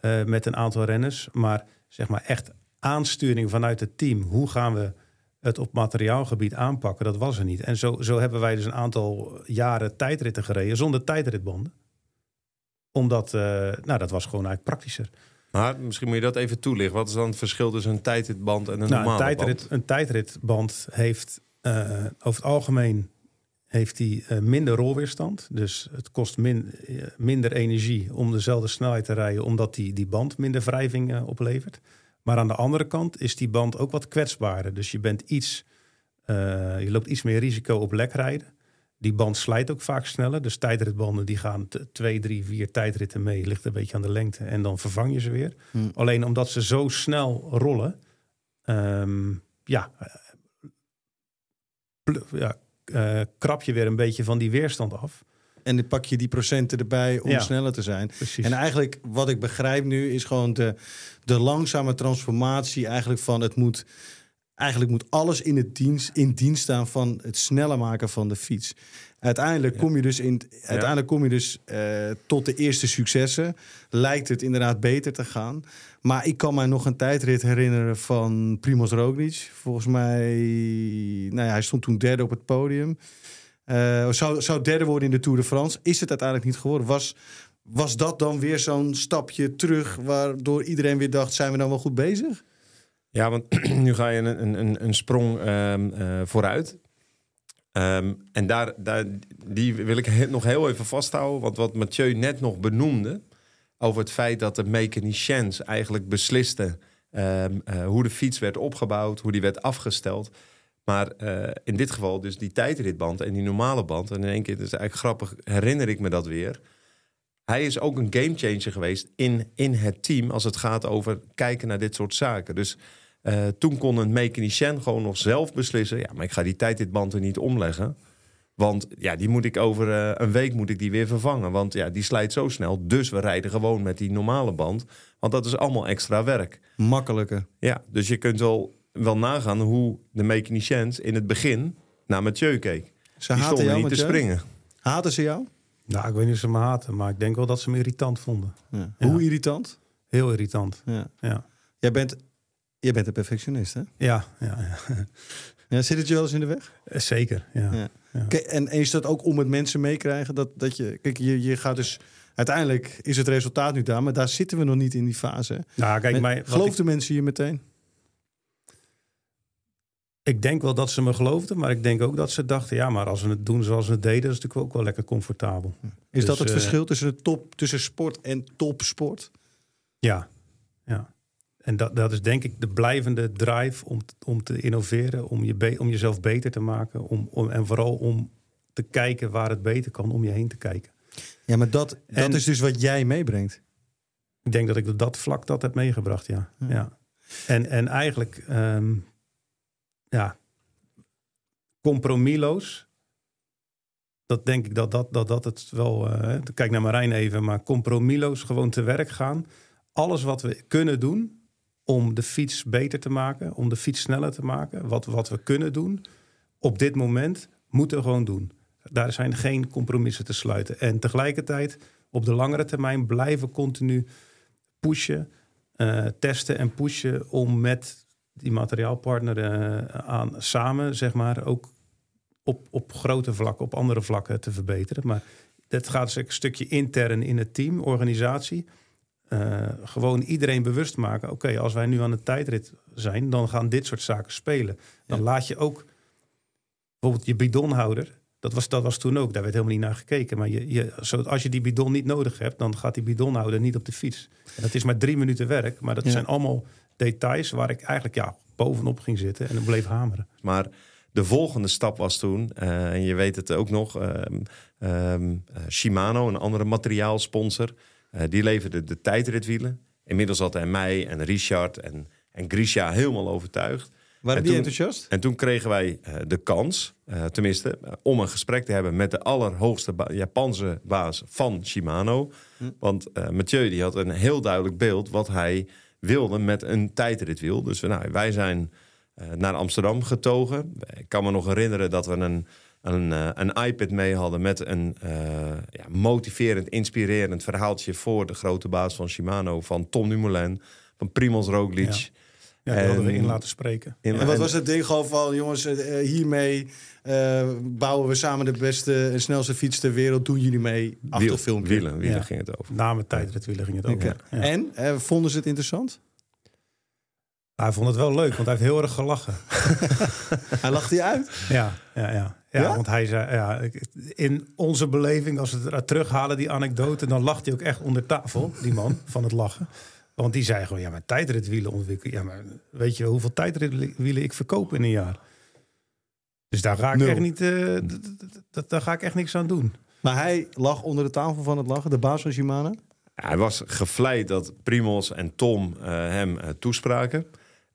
eh, met een aantal renners. Maar zeg maar echt aansturing vanuit het team. Hoe gaan we het op materiaalgebied aanpakken? Dat was er niet. En zo, zo hebben wij dus een aantal jaren tijdritten gereden zonder tijdritbanden. Omdat, eh, nou dat was gewoon eigenlijk praktischer. Maar misschien moet je dat even toelichten. Wat is dan het verschil tussen een tijdritband en een Nou, een, normale tijdrit, band? een tijdritband heeft eh, over het algemeen heeft die, eh, minder rolweerstand. Dus het kost min, eh, minder energie om dezelfde snelheid te rijden, omdat die, die band minder wrijving oplevert. Maar aan de andere kant is die band ook wat kwetsbaarder. Dus je, bent iets, je loopt iets meer risico op lekrijden. Die band slijt ook vaak sneller. Dus tijdritbanden die gaan twee, drie, vier tijdritten mee. Ligt een beetje aan de lengte. En dan vervang je ze weer. Hmm. Alleen omdat ze zo snel rollen. ehm, ja, eh, ja eh, krap je weer een beetje van die weerstand af. En dan pak je die procenten erbij om Ja. sneller te zijn. Precies. En eigenlijk, wat ik begrijp nu, is gewoon de, de langzame transformatie eigenlijk van het moet. Eigenlijk moet alles in, het dienst, in dienst staan van het sneller maken van de fiets. Uiteindelijk kom je dus, in, uiteindelijk kom je dus eh, tot de eerste successen. Lijkt het inderdaad beter te gaan. Maar ik kan mij nog een tijdrit herinneren van Primoz Roglic. Volgens mij, nou ja, hij stond toen derde op het podium. Eh, zou, zou derde worden in de Tour de France. Is het uiteindelijk niet geworden. Was, was dat dan weer zo'n stapje terug... waardoor iedereen weer dacht, zijn we dan wel goed bezig? Ja, want nu ga je een, een, een sprong ehm, eh, vooruit. Ehm, en daar, daar, die wil ik nog heel even vasthouden. Want wat Mathieu net nog benoemde... over het feit dat de mechaniciens eigenlijk beslisten... ehm, eh, hoe de fiets werd opgebouwd, hoe die werd afgesteld... Maar eh, in dit geval dus die tijdritband en die normale band. En in één keer, dat is eigenlijk grappig, herinner ik me dat weer. Hij is ook een gamechanger geweest in, in het team als het gaat over kijken naar dit soort zaken. Dus eh, toen kon een mechanicien gewoon nog zelf beslissen... ja, maar ik ga die tijdritband er niet omleggen. Want ja, die moet ik over eh, een week moet ik die weer vervangen. Want ja, die slijt zo snel. Dus we rijden gewoon met die normale band. Want dat is allemaal extra werk. Makkelijker. Ja, dus je kunt wel, wel nagaan hoe de mechaniciens in het begin naar Mathieu keek. Ze Die haten stonden jou, niet te Mathieu? springen. Haten ze jou? Nou, ik weet niet of ze me haten, maar ik denk wel dat ze me irritant vonden. Ja. Ja. Hoe irritant? Heel irritant. Ja. Ja, Jij, bent, jij bent een perfectionist, hè? ja, ja, ja. Ja, zit het je wel eens in de weg? Eh, zeker. Ja. Ja. Ja. Kijk, en, en is dat ook om het mensen meekrijgen? Dat, dat je, kijk, je, je gaat dus... Uiteindelijk is het resultaat nu daar, maar daar zitten we nog niet in die fase. Nou, kijk, Men- mij, mensen je meteen? ik, denk wel dat ze me geloofden, maar ik denk ook dat ze dachten... ja, maar als we het doen zoals we het deden, is het natuurlijk ook wel lekker comfortabel. Is Dus, dat het eh, verschil tussen, de top, tussen sport en topsport? Ja, ja. En dat, dat is denk ik de blijvende drive om, om te innoveren, om, je be- om jezelf beter te maken. Om, om, en vooral om te kijken waar het beter kan, om je heen te kijken. Ja, maar dat, dat is dus wat jij meebrengt. Ik denk dat ik op dat vlak dat heb meegebracht, ja. Ja. ja. En, en eigenlijk, ehm, ja, compromisloos. Dat denk ik dat dat, dat, dat het wel... eh, kijk naar Marijn even, maar compromisloos gewoon te werk gaan. Alles wat we kunnen doen om de fiets beter te maken, om de fiets sneller te maken. Wat, wat we kunnen doen op dit moment, moeten we gewoon doen. Daar zijn geen compromissen te sluiten. En tegelijkertijd op de langere termijn blijven continu pushen, eh, testen en pushen om met die materiaalpartner eh, aan samen, zeg maar, ook op, op grote vlakken, op andere vlakken te verbeteren. Maar dat gaat dus een stukje intern in het team, organisatie. Eh, gewoon iedereen bewust maken. Oké, als wij nu aan de tijdrit zijn, dan gaan dit soort zaken spelen. Dan Ja. laat je ook bijvoorbeeld je bidonhouder. Dat was, dat was toen ook, daar werd helemaal niet naar gekeken. Maar je, je, zo, als je die bidon niet nodig hebt, dan gaat die bidonhouder niet op de fiets. En dat is maar drie minuten werk, maar dat Ja. zijn allemaal details waar ik eigenlijk ja, bovenop ging zitten en dan bleef hameren. Maar de volgende stap was toen, eh, en je weet het ook nog, ehm, ehm, eh, Shimano, een andere materiaalsponsor, die leverde de tijdritwielen. Inmiddels had hij mij en Richard en, en Grisha helemaal overtuigd. Waren En die toen- enthousiast? En toen kregen wij eh, de kans, eh, tenminste, eh, om een gesprek te hebben met de allerhoogste ba- Japanse baas van Shimano. Want eh, Mathieu die had een heel duidelijk beeld wat hij wilde met een tijdritwiel. Dus nou, wij zijn eh, naar Amsterdam getogen. Ik kan me nog herinneren dat we een, een, eh, een iPad mee hadden met een eh, ja, motiverend, inspirerend verhaaltje voor de grote baas van Shimano, van Tom Dumoulin, van Primoz Roglic. Ja, die hadden we En- in laten spreken. In- En wat en- was het ding gewoon van, jongens, eh, hiermee eh, bouwen we samen de beste en snelste fiets ter wereld. Doen jullie mee? Achter Wiel- filmpje. Wielen, wielen Ja. ging het over. Na mijn tijdritwielen ging het over. Ja. En eh, vonden ze het interessant? Hij vond het wel leuk, want hij heeft heel erg gelachen. Hij lachte je uit. Ja, ja, ja. ja, Ja? want hij zei, ja, in onze beleving, als we het terughalen, die anekdote, dan lacht hij ook echt onder tafel, die man, van het lachen. Want die zei gewoon, ja, maar tijdritwielen ontwikkelen. Ja, maar weet je hoeveel tijdritwielen ik verkoop in een jaar? Dus daar ga ik Nul. echt niet, eh, d- d- d- d- daar ga ik echt niks aan doen. Maar hij lag onder de tafel van het lachen, de baas van Shimano. Hij was gevleid dat Primos en Tom eh, hem eh, toespraken.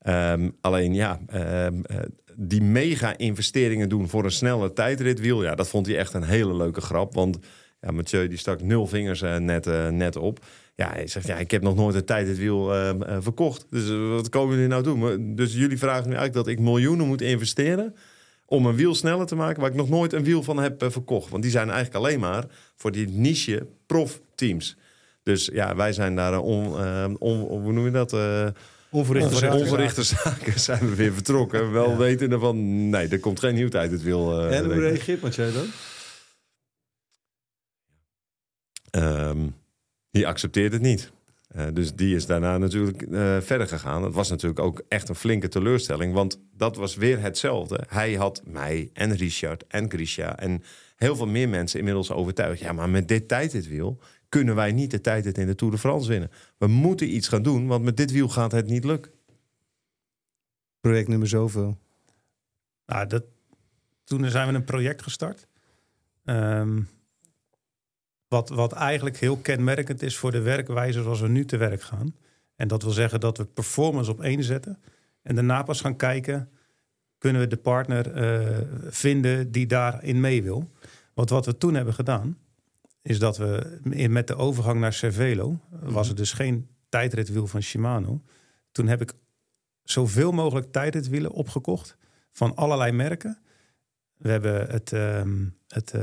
Ehm, alleen ja, ehm, eh, die mega-investeringen doen voor een snelle tijdritwiel... ja, dat vond hij echt een hele leuke grap. Want ja, Mathieu die stak nul vingers eh, net, eh, net op. Ja, hij zegt, ja, ik heb nog nooit een tijdritwiel ehm, eh, verkocht. Dus wat komen jullie nou doen? Dus jullie vragen nu eigenlijk dat ik miljoenen moet investeren... om een wiel sneller te maken... waar ik nog nooit een wiel van heb verkocht. Want die zijn eigenlijk alleen maar voor die niche profteams... Dus ja, wij zijn daar on- hoe noem je dat? Onverrichte zaken. onverrichte zaken zijn we weer vertrokken. Wel wetende van, nee, er komt geen nieuw tijd. Het wil. eh, En hoe reageert Mathieu dan? Ehm, die accepteert het niet. Eh, dus die is daarna natuurlijk eh, verder gegaan. Het was natuurlijk ook echt een flinke teleurstelling. Want dat was weer hetzelfde. Hij had mij en Richard en Grisha en heel veel meer mensen inmiddels overtuigd. Ja, maar met dit tijdritwiel kunnen wij niet de tijd in de Tour de France winnen. We moeten iets gaan doen, want met dit wiel gaat het niet lukken. Project nummer zoveel. Nou, dat, toen zijn we een project gestart. Ehm, wat, wat eigenlijk heel kenmerkend is voor de werkwijze zoals we nu te werk gaan. En dat wil zeggen dat we performance op één zetten. En daarna pas gaan kijken, kunnen we de partner eh, vinden die daarin mee wil. Want wat we toen hebben gedaan, is dat we met de overgang naar Cervelo, was het dus geen tijdritwiel van Shimano. Toen heb ik zoveel mogelijk tijdritwielen opgekocht van allerlei merken. We hebben het, ehm, het, eh,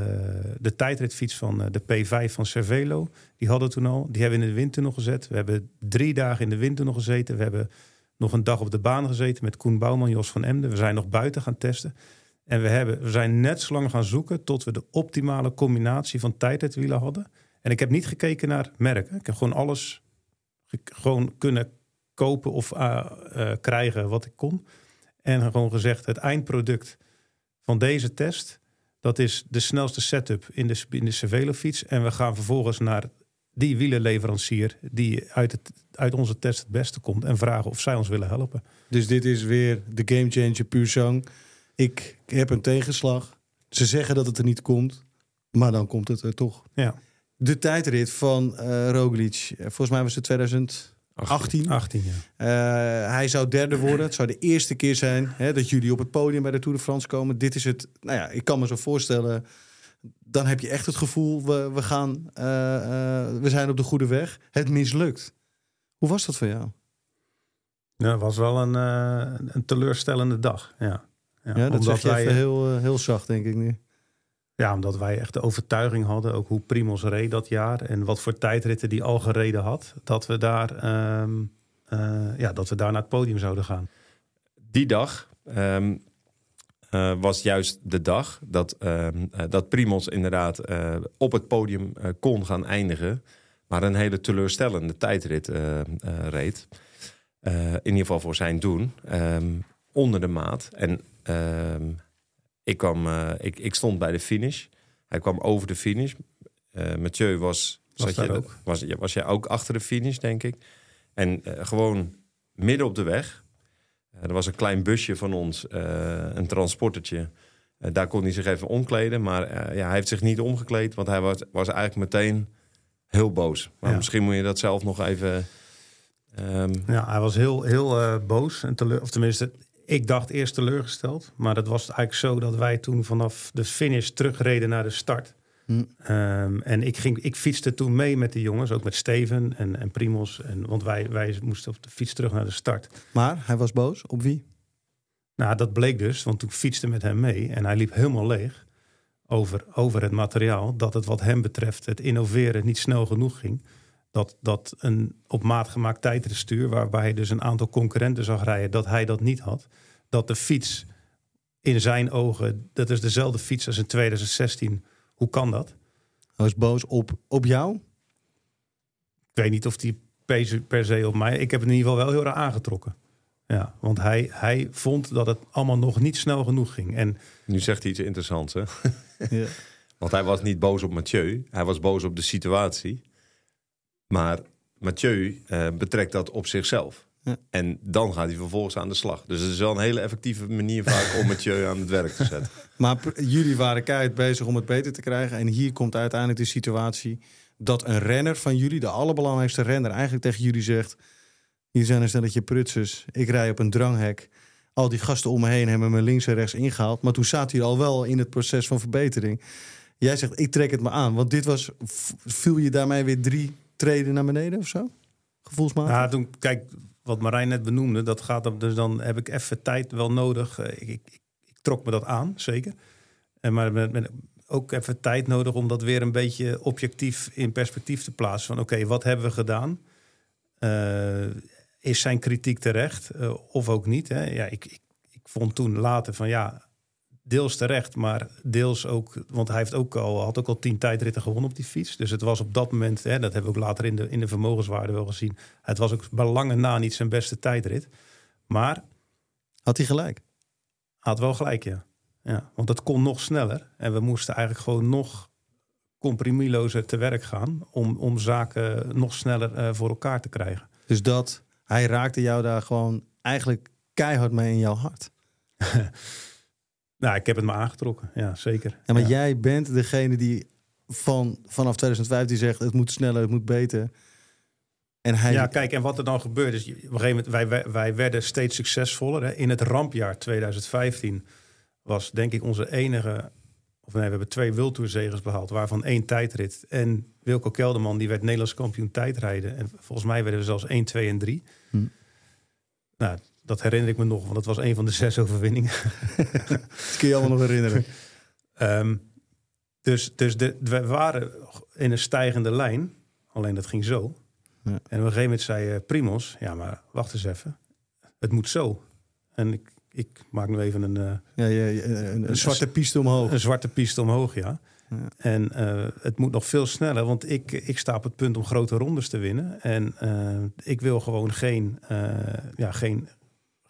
de tijdritfiets van eh, de P5 van Cervelo. Die hadden we toen al. Die hebben we in de windtunnel gezet. We hebben drie dagen in de windtunnel gezeten. We hebben nog een dag op de baan gezeten met Koen Bouwman, Jos van Emden. We zijn nog buiten gaan testen. En we, hebben, we zijn net zo lang gaan zoeken tot we de optimale combinatie van tijdritwielen hadden. En ik heb niet gekeken naar merken. Ik heb gewoon alles ge- gewoon kunnen kopen of eh, eh, krijgen wat ik kon. En gewoon gezegd, het eindproduct van deze test... dat is de snelste setup in de, in de Cervelo-fiets. En we gaan vervolgens naar die wielenleverancier... die uit, het, uit onze test het beste komt... en vragen of zij ons willen helpen. Dus dit is weer de game changer puur zang. Ik heb een tegenslag. Ze zeggen dat het er niet komt. Maar dan komt het er toch. Ja, De tijdrit van eh Roglic. eh, Volgens mij was het 2018. 18 jaar. Eh, hij zou derde worden. Het zou de eerste keer zijn hè, dat jullie op het podium bij de Tour de France komen. Dit is het. Nou ja, ik kan me zo voorstellen. Dan heb je echt het gevoel, we, we, gaan, eh, eh, we zijn op de goede weg. Het mislukt. Hoe was dat voor jou? Ja, het was wel een, eh, een teleurstellende dag. Ja, ja, Ja, dat omdat zeg je wij- even heel, eh, heel zacht, denk ik nu. Ja, omdat wij echt de overtuiging hadden, ook hoe Primos reed dat jaar en wat voor tijdritten die al gereden had, dat we daar, ehm, eh, ja, dat we daar naar het podium zouden gaan. Die dag ehm, eh, was juist de dag dat, ehm, eh, dat Primos inderdaad eh, op het podium eh, kon gaan eindigen. Maar een hele teleurstellende tijdrit eh, eh, reed. Eh, in ieder geval voor zijn doen. ehm, onder de maat. En ik, kwam, eh, ik, ik stond bij de finish. Hij kwam over de finish. Eh Mathieu was... Was je, ook. Was, was jij ook achter de finish, denk ik. En eh, gewoon midden op de weg. Er was een klein busje van ons, een transportertje. Daar kon hij zich even omkleden. Maar ja, hij heeft zich niet omgekleed, want hij was, was eigenlijk meteen heel boos. Maar Ja. misschien moet je dat zelf nog even... ehm, Ja, hij was heel, heel boos en teleur, of tenminste, ik dacht eerst teleurgesteld. Maar dat was eigenlijk zo dat wij toen vanaf de finish terugreden naar de start. Hm. Ehm, en ik, ging, ik fietste toen mee met de jongens, ook met Steven en, en Primos. En, want wij, wij moesten op de fiets terug naar de start. Maar hij was boos. Op wie? Nou, dat bleek dus, want toen fietste met hem mee en hij liep helemaal leeg over, over het materiaal. Dat het wat hem betreft, het innoveren niet snel genoeg ging. Dat, dat een op maat gemaakt tijdritstuur, waarbij hij dus een aantal concurrenten zag rijden, dat hij dat niet had. Dat de fiets in zijn ogen, dat is dezelfde fiets als in 2016. Hoe kan dat? Hij was boos op, op jou? Ik weet niet of die per se, per se op mij. Ik heb het in ieder geval wel heel erg aangetrokken. Ja, want hij, hij vond dat het allemaal nog niet snel genoeg ging. En Nu zegt hij iets interessants, hè? Ja. Want hij was niet boos op Mathieu. Hij was boos op de situatie. Maar Mathieu eh, betrekt dat op zichzelf. Ja. En dan gaat hij vervolgens aan de slag. Dus het is wel een hele effectieve manier vaak om Mathieu aan het werk te zetten. Maar jullie waren keihard bezig om het beter te krijgen. En hier komt uiteindelijk de situatie dat een renner van jullie, de allerbelangrijkste renner, eigenlijk tegen jullie zegt: Hier zijn een stelletje prutsers. Ik rij op een dranghek. Al die gasten om me heen hebben me links en rechts ingehaald. Maar toen zaten jullie al wel in het proces van verbetering. Jij zegt: Ik trek het me aan. Want dit was. Viel je daarmee weer drie treden naar beneden of zo? Gevoelsmatig? Ja, toen, kijk, wat Marijn net benoemde, dat gaat op, dus dan heb ik even tijd wel nodig. Eh, Ik, ik, ik, trok me dat aan, zeker. En maar met, ook even tijd nodig om dat weer een beetje objectief in perspectief te plaatsen. Van oké, wat hebben we gedaan? Eh, is zijn kritiek terecht eh, of ook niet? Hè? Ja, ik, ik, ik vond toen later van ja, deels terecht, maar deels ook, want hij heeft ook al, had ook al tien tijdritten gewonnen op die fiets. Dus het was op dat moment, hè, dat hebben we ook later in de, in de vermogenswaarde wel gezien. Het was ook bij lange na niet zijn beste tijdrit. Maar Had hij gelijk? had wel gelijk, ja. ja. Want het kon nog sneller. En we moesten eigenlijk gewoon nog comprimielozer te werk gaan om, om zaken nog sneller eh, voor elkaar te krijgen. Dus dat hij raakte jou daar gewoon eigenlijk keihard mee in jouw hart. Nou, ik heb het me aangetrokken, ja, zeker. Ja, maar Ja. jij bent degene die van, vanaf 2015 zegt: het moet sneller, het moet beter. En hij. Ja, kijk, en wat er dan gebeurt is, op een gegeven moment, wij, wij, wij werden steeds succesvoller. Hè. In het rampjaar 2015 was denk ik onze enige, of nee, we hebben twee wildtourzegers behaald, waarvan één tijdrit. En Wilco Kelderman, die werd Nederlands kampioen tijdrijden. En volgens mij werden we zelfs 1, 2 en 3. Hm. Nou, dat herinner ik me nog, want dat was een van de zes overwinningen. dat kun je allemaal nog herinneren. Ehm, dus dus de, we waren in een stijgende lijn. Alleen dat ging zo. Ja. En op een gegeven moment zei eh, Primos... Ja, maar wacht eens even. Het moet zo. En ik, ik maak nu even een, eh, Ja, een, een zwarte piste omhoog. een zwarte piste omhoog, ja. Ja. En eh, het moet nog veel sneller, want ik, ik sta op het punt om grote rondes te winnen. En ik wil gewoon geen, ja, geen,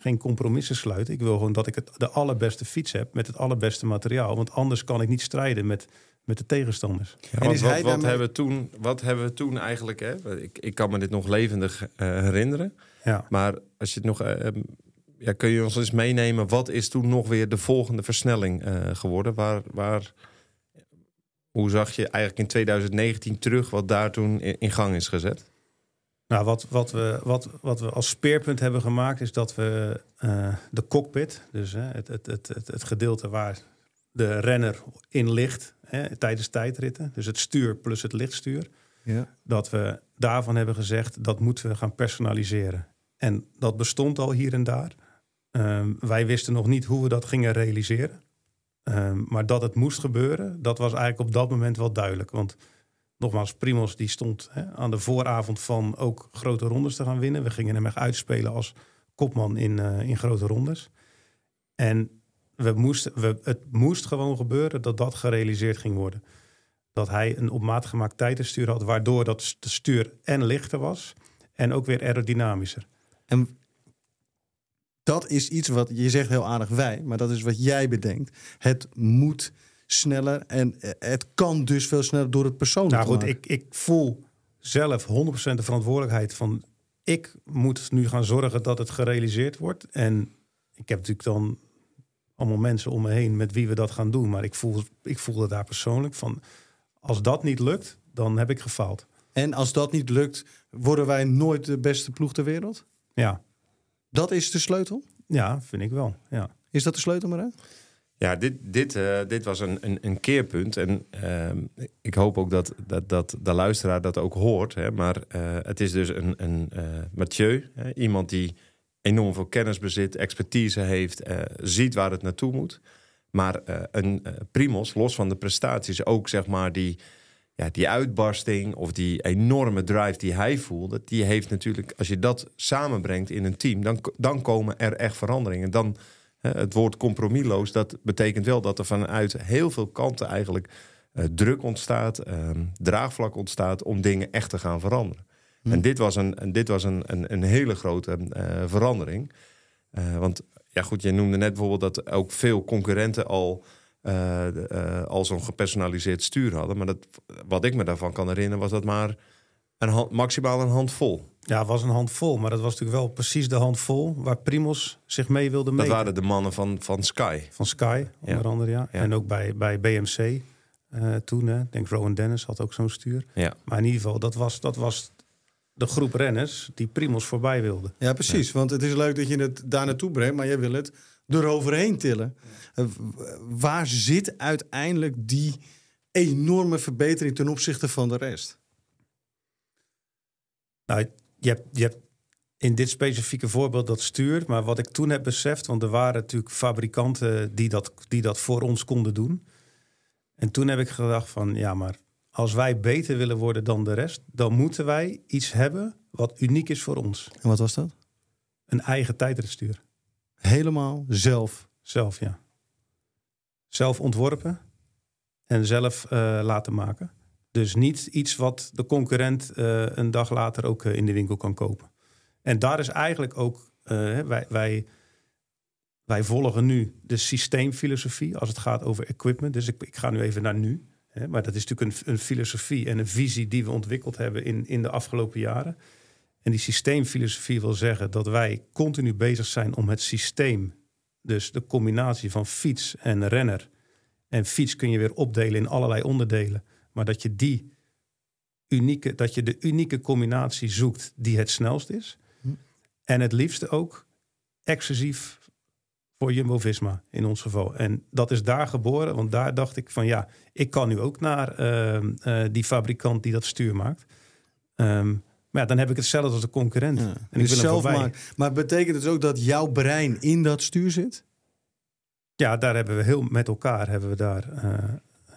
geen compromissen sluiten. Ik wil gewoon dat ik het, de allerbeste fiets heb met het allerbeste materiaal. Want anders kan ik niet strijden met, met de tegenstanders. Ja, En want is wat, hij wat, daarmee- hebben we toen, wat hebben we toen eigenlijk... Hè? Ik, ik kan me dit nog levendig eh, herinneren. Ja. Maar als je het nog... eh, ehm, ja, kun je ons eens meenemen... wat is toen nog weer de volgende versnelling eh, geworden? Waar, waar, hoe zag je eigenlijk in 2019 terug... wat daar toen in, in gang is gezet? Nou, wat, wat, we, wat, wat we als speerpunt hebben gemaakt is dat we eh, de cockpit, dus hè, het, het, het, het, het gedeelte waar de renner in ligt hè, tijdens tijdritten, dus het stuur plus het lichtstuur, Ja. dat we daarvan hebben gezegd dat moeten we gaan personaliseren. En dat bestond al hier en daar. Ehm, wij wisten nog niet hoe we dat gingen realiseren. Ehm, maar dat het moest gebeuren, dat was eigenlijk op dat moment wel duidelijk. Want nogmaals, Primos die stond hè, aan de vooravond van ook grote rondes te gaan winnen. We gingen hem echt uitspelen als kopman in, eh, in grote rondes. En we moesten, we, het moest gewoon gebeuren dat dat gerealiseerd ging worden. Dat hij een op maat gemaakt tijdenstuur had, waardoor dat st- stuur en lichter was en ook weer aerodynamischer. En dat is iets wat je zegt heel aardig wij, maar dat is wat jij bedenkt. Het moet sneller en eh, het kan dus veel sneller door het persoonlijk Nou goed, maken. ik, ik voel zelf 100% de verantwoordelijkheid van... ik moet nu gaan zorgen dat het gerealiseerd wordt. En ik heb natuurlijk dan allemaal mensen om me heen met wie we dat gaan doen. Maar ik voel, ik voelde daar persoonlijk van... als dat niet lukt, dan heb ik gefaald. En als dat niet lukt, worden wij nooit de beste ploeg ter wereld? Ja, Dat is de sleutel. Ja, vind ik wel. Ja. Is dat de sleutel, maar? Ja, dit, dit, uh, dit was een, een, een keerpunt. En uh, ik hoop ook dat, dat, dat de luisteraar dat ook hoort. Hè. Maar uh, het is dus een, een Mathieu, hè, iemand die enorm veel kennis bezit, expertise heeft, ziet waar het naartoe moet. Maar een Primos, los van de prestaties, ook zeg maar die, ja, die uitbarsting of die enorme drive die hij voelde, die heeft natuurlijk, als je dat samenbrengt in een team, dan, dan komen er echt veranderingen. Dan het woord compromisloos, dat betekent wel dat er vanuit heel veel kanten eigenlijk uh, druk ontstaat, ehm, draagvlak ontstaat om dingen echt te gaan veranderen. Hm. En dit was een, dit was een, een, een hele grote uh, verandering. Uh, want ja, goed, je noemde net bijvoorbeeld dat ook veel concurrenten al, al zo'n gepersonaliseerd stuur hadden. Maar dat, wat ik me daarvan kan herinneren, was dat maar een hand, maximaal een handvol. Ja, het was een handvol, maar dat was natuurlijk wel precies de handvol waar Primos zich mee wilde meten. Dat waren de mannen van, van Sky. Van Sky, onder andere, ja. En ook bij, bij BMC uh, toen. Hè. Ik denk Rowan Dennis had ook zo'n stuur. Ja. Maar in ieder geval, dat was, dat was de groep renners die Primos voorbij wilde. Ja, precies. Want het is leuk dat je het daar naartoe brengt, maar jij wil het eroverheen tillen. Uh, waar zit uiteindelijk die enorme verbetering ten opzichte van de rest? Nou, je hebt, je hebt in dit specifieke voorbeeld dat stuur. Maar wat ik toen heb beseft, want er waren natuurlijk fabrikanten die dat, die dat voor ons konden doen. En toen heb ik gedacht van ja, maar als wij beter willen worden dan de rest, dan moeten wij iets hebben wat uniek is voor ons. En wat was dat? Een eigen tijdritstuur. Helemaal zelf? Zelf, ja. Zelf ontworpen en zelf uh, laten maken. Dus niet iets wat de concurrent uh, een dag later ook uh, in de winkel kan kopen. En daar is eigenlijk ook, uh, wij, wij, wij volgen nu de systeemfilosofie als het gaat over equipment. Dus ik, ik ga nu even naar nu. Hè, maar dat is natuurlijk een, een, filosofie en een visie die we ontwikkeld hebben in, in de afgelopen jaren. En die systeemfilosofie wil zeggen dat wij continu bezig zijn om het systeem, dus de combinatie van fiets en renner. En fiets kun je weer opdelen in allerlei onderdelen maar dat je die unieke, dat je de unieke combinatie zoekt die het snelst is. Hm. En het liefste ook exclusief voor Jumbo-Visma in ons geval. En dat is daar geboren, want daar dacht ik van ja, ik kan nu ook naar uh, uh, die fabrikant die dat stuur maakt. Um, maar ja, dan heb ik hetzelfde als de concurrent. Ja, en ik wil zelf maken. Maar betekent het ook dat jouw brein in dat stuur zit? Ja, daar hebben we heel met elkaar hebben we daar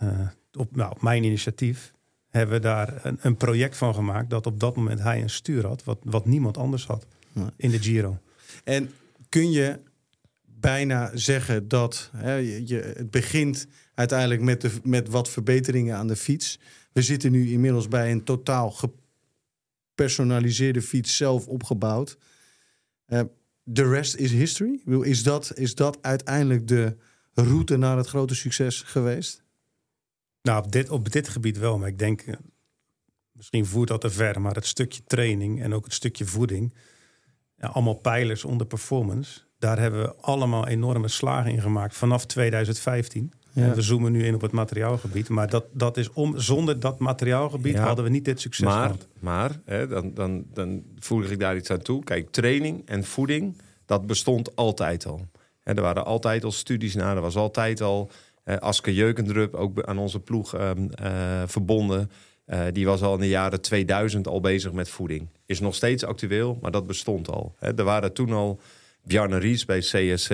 uh, op, nou, mijn initiatief hebben we daar een, een, project van gemaakt dat op dat moment hij een stuur had, wat, wat niemand anders had in de Giro. En kun je bijna zeggen dat hè, je, het begint uiteindelijk met, de, met wat verbeteringen aan de fiets. We zitten nu inmiddels bij een totaal gepersonaliseerde fiets zelf opgebouwd. Uh, the rest is history. Is dat, is dat uiteindelijk de route naar het grote succes geweest? Nou, op dit, op dit gebied wel. Maar ik denk, eh, misschien voert dat te ver. Maar het stukje training en ook het stukje voeding. Ja, allemaal pijlers onder performance. Daar hebben we allemaal enorme slagen in gemaakt vanaf 2015. Ja. we zoomen nu in op het materiaalgebied. Maar dat, dat is om, zonder dat materiaalgebied hadden we niet dit succes maar, gehad. Maar, hè, dan, dan, dan voeg ik daar iets aan toe. Kijk, training en voeding, dat bestond altijd al. Hè, er waren altijd al studies naar, er was altijd al Aske Jeukendrup, ook aan onze ploeg ehm, eh, verbonden. Uh, die was al in de jaren 2000 al bezig met voeding. Is nog steeds actueel, maar dat bestond al. Er waren toen al Bjarne Ries bij CSC.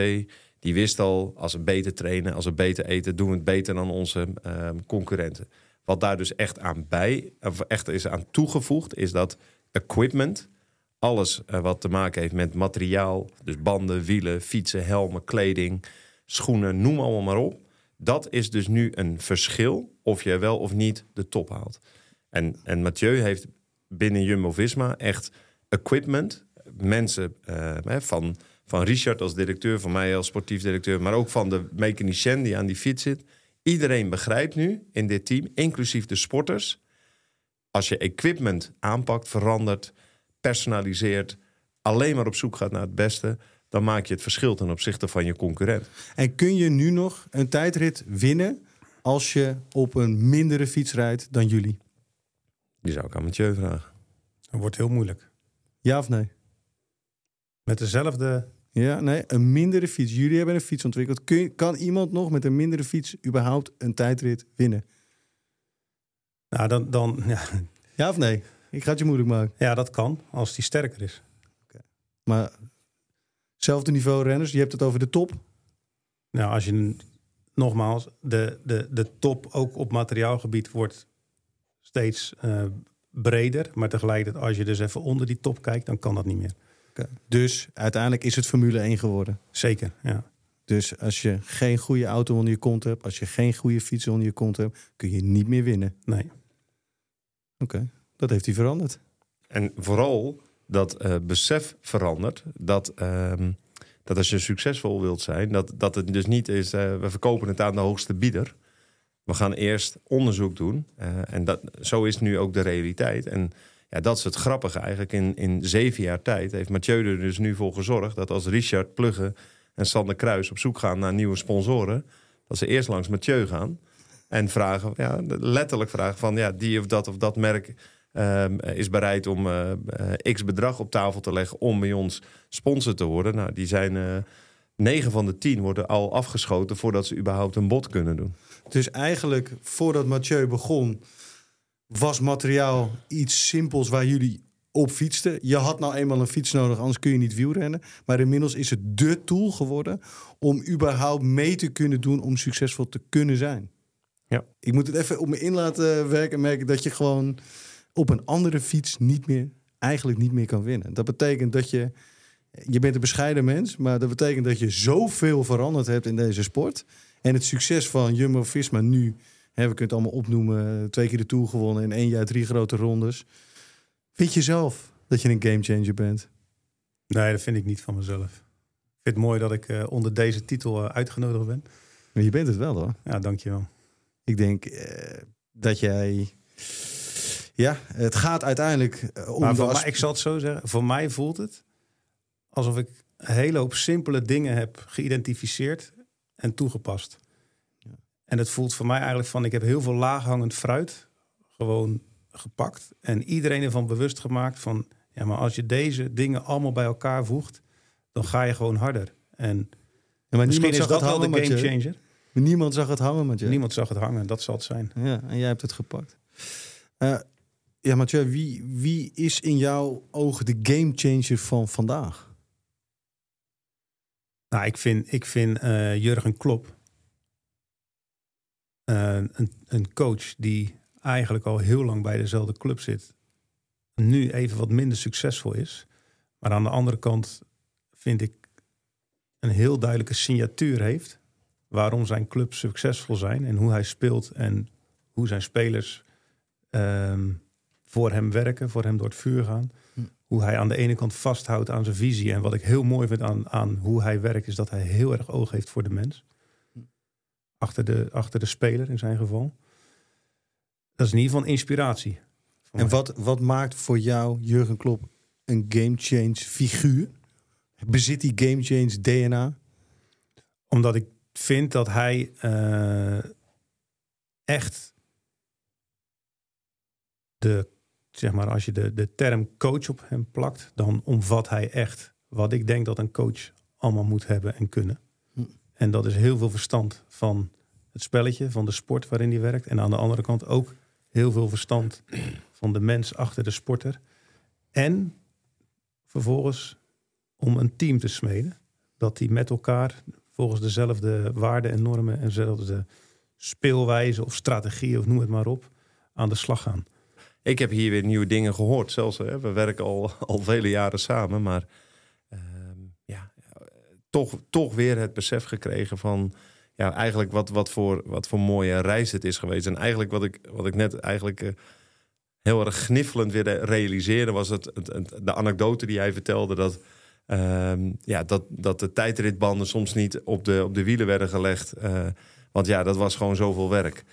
Die wist al, als we beter trainen, als we beter eten... doen we het beter dan onze ehm, concurrenten. Wat daar dus echt aan bij, of echt is aan toegevoegd... is dat equipment, alles wat te maken heeft met materiaal... dus banden, wielen, fietsen, helmen, kleding, schoenen, noem allemaal maar op dat is dus nu een verschil of je wel of niet de top haalt. En, en Mathieu heeft binnen Jumbo-Visma echt equipment, mensen uh, van, van Richard als directeur, van mij als sportief directeur, maar ook van de mechanicien die aan die fiets zit. Iedereen begrijpt nu in dit team, inclusief de sporters, als je equipment aanpakt, verandert, personaliseert, alleen maar op zoek gaat naar het beste, dan maak je het verschil ten opzichte van je concurrent. En kun je nu nog een tijdrit winnen als je op een mindere fiets rijdt dan jullie? Die zou ik aan Mathieu vragen. Dat wordt heel moeilijk. Ja of nee? Met dezelfde Ja, nee, een mindere fiets. Jullie hebben een fiets ontwikkeld. Kun je, kan iemand nog met een mindere fiets überhaupt een tijdrit winnen? Nou, dan, dan ja, Ja of nee? Ik ga het je moeilijk maken. ja, dat kan als die sterker is. Maar hetzelfde niveau renners, je hebt het over de top. Nou, als je nogmaals, de, de, de top ook op materiaalgebied wordt steeds eh, breder. Maar tegelijkertijd, als je dus even onder die top kijkt, dan kan dat niet meer. Dus uiteindelijk is het Formule 1 geworden. Zeker, ja. Dus als je geen goede auto onder je kont hebt, als je geen goede fiets onder je kont hebt, kun je niet meer winnen. Nee. Oké, dat heeft hij veranderd. En vooral dat eh, besef verandert dat, ehm, dat als je succesvol wilt zijn, dat, dat het dus niet is, eh, we verkopen het aan de hoogste bieder. We gaan eerst onderzoek doen. eh, en dat, zo is nu ook de realiteit. En ja, dat is het grappige eigenlijk. In, in zeven jaar tijd heeft Mathieu er dus nu voor gezorgd dat als Richard Plugge en Sander Kruis op zoek gaan naar nieuwe sponsoren, dat ze eerst langs Mathieu gaan en vragen, ja, letterlijk vragen van ja, die of dat of dat merk ehm, is bereid om eh, eh, x bedrag op tafel te leggen om bij ons sponsor te worden. Nou, die zijn eh 9 van de 10 worden al afgeschoten voordat ze überhaupt een bod kunnen doen. Dus eigenlijk, voordat Mathieu begon, was materiaal iets simpels waar jullie op fietsten. Je had nou eenmaal een fiets nodig, anders kun je niet wielrennen. Maar inmiddels is het dé tool geworden om überhaupt mee te kunnen doen om succesvol te kunnen zijn. Ja. Ik moet het even op me in laten werken en merken dat je gewoon op een andere fiets niet meer, eigenlijk niet meer kan winnen. Dat betekent dat je, je bent een bescheiden mens, maar dat betekent dat je zoveel veranderd hebt in deze sport. En het succes van Jumbo-Visma nu, hè, we kunnen het allemaal opnoemen, twee keer de Tour gewonnen in één jaar drie grote rondes. Vind je zelf dat je een gamechanger bent? Nee, dat vind ik niet van mezelf. Ik vind het mooi dat ik eh, onder deze titel eh, uitgenodigd ben. Maar je bent het wel hoor. Ja, dankjewel. Ik denk eh, dat jij. Ja, het gaat uiteindelijk eh, om. Maar voor mij, ik zal het zo zeggen, voor mij voelt het alsof ik een hele hoop simpele dingen heb geïdentificeerd en toegepast. En het voelt voor mij eigenlijk van, ik heb heel veel laaghangend fruit gewoon gepakt. En iedereen ervan bewust gemaakt van, ja, maar als je deze dingen allemaal bij elkaar voegt, dan ga je gewoon harder. En Ja, maar misschien is dat wel de game changer. Niemand zag het hangen, Mathieu. Niemand zag het hangen, dat zal het zijn. Ja, en jij hebt het gepakt. Eh, ja, Mathieu, wie, wie is in jouw ogen de gamechanger van vandaag? Nou, ik vind, ik vind eh, Jurgen Klopp eh, een, een coach die eigenlijk al heel lang bij dezelfde club zit. Nu even wat minder succesvol is. Maar aan de andere kant vind ik een heel duidelijke signatuur heeft. Waarom zijn clubs succesvol zijn en hoe hij speelt en hoe zijn spelers ehm, voor hem werken, voor hem door het vuur gaan. Hoe hij aan de ene kant vasthoudt aan zijn visie. En wat ik heel mooi vind aan, aan hoe hij werkt, is dat hij heel erg oog heeft voor de mens. Achter de, achter de speler in zijn geval. Dat is in ieder geval een inspiratie. En wat, wat maakt voor jou Jurgen Klopp een gamechange figuur? Bezit die gamechange DNA? Omdat ik vind dat hij eh, echt de, zeg maar, als je de, de term coach op hem plakt, dan omvat hij echt wat ik denk dat een coach allemaal moet hebben en kunnen. Hm. En dat is heel veel verstand van het spelletje, van de sport waarin hij werkt. En aan de andere kant ook heel veel verstand van de mens achter de sporter. En vervolgens om een team te smeden. Dat die met elkaar volgens dezelfde waarden en normen en dezelfde speelwijze of strategie of noem het maar op aan de slag gaan. Ik heb hier weer nieuwe dingen gehoord. Zelfs, hè, we werken al, al vele jaren samen. Maar ehm, ja, toch, toch weer het besef gekregen van... Ja, eigenlijk wat, wat, voor, wat voor mooie reis het is geweest. En eigenlijk wat ik, wat ik net eigenlijk eh, heel erg gniffelend weer re- realiseerde... was het, het, de anekdote die hij vertelde... dat, ehm, ja, dat, dat de tijdritbanden soms niet op de, op de wielen werden gelegd. eh, want ja, dat was gewoon zoveel werk.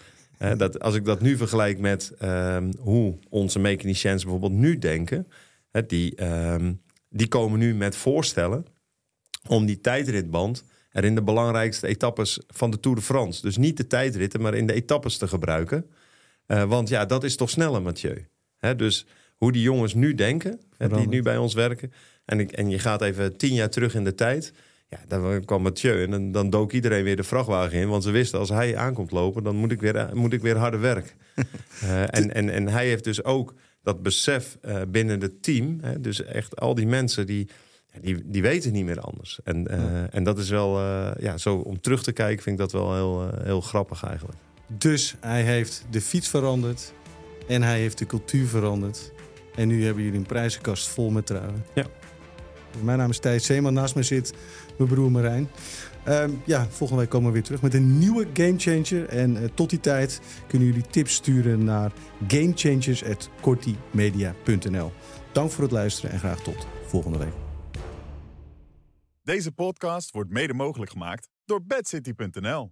Eh, dat, als ik dat nu vergelijk met ehm, hoe onze mechaniciens bijvoorbeeld nu denken, hè, die, ehm, die komen nu met voorstellen om die tijdritband er in de belangrijkste etappes van de Tour de France, dus niet de tijdritten, maar in de etappes te gebruiken. Eh, want ja, dat is toch sneller, Mathieu. Hè, dus hoe die jongens nu denken, hè, die nu bij ons werken. En, ik, en je gaat even tien jaar terug in de tijd. Ja, dan kwam Mathieu en dan, dan dook iedereen weer de vrachtwagen in. Want ze wisten, als hij aankomt lopen, dan moet ik weer, moet ik weer harder werken. Eh, en, en, en hij heeft dus ook dat besef eh, binnen het team. Hè, dus echt al die mensen die, die, die weten niet meer anders. En, eh, en dat is wel, eh, ja, zo om terug te kijken, vind ik dat wel heel, eh, heel grappig eigenlijk. Dus hij heeft de fiets veranderd en hij heeft de cultuur veranderd. En nu hebben jullie een prijzenkast vol met truien. Ja. Mijn naam is Thijs Zeeman. Naast me zit mijn broer Marijn. Ehm, ja, volgende week komen we weer terug met een nieuwe Gamechanger. En eh, tot die tijd kunnen jullie tips sturen naar gamechangers.kortimedia.nl. Dank voor het luisteren en graag tot volgende week. Deze podcast wordt mede mogelijk gemaakt door bedcity.nl.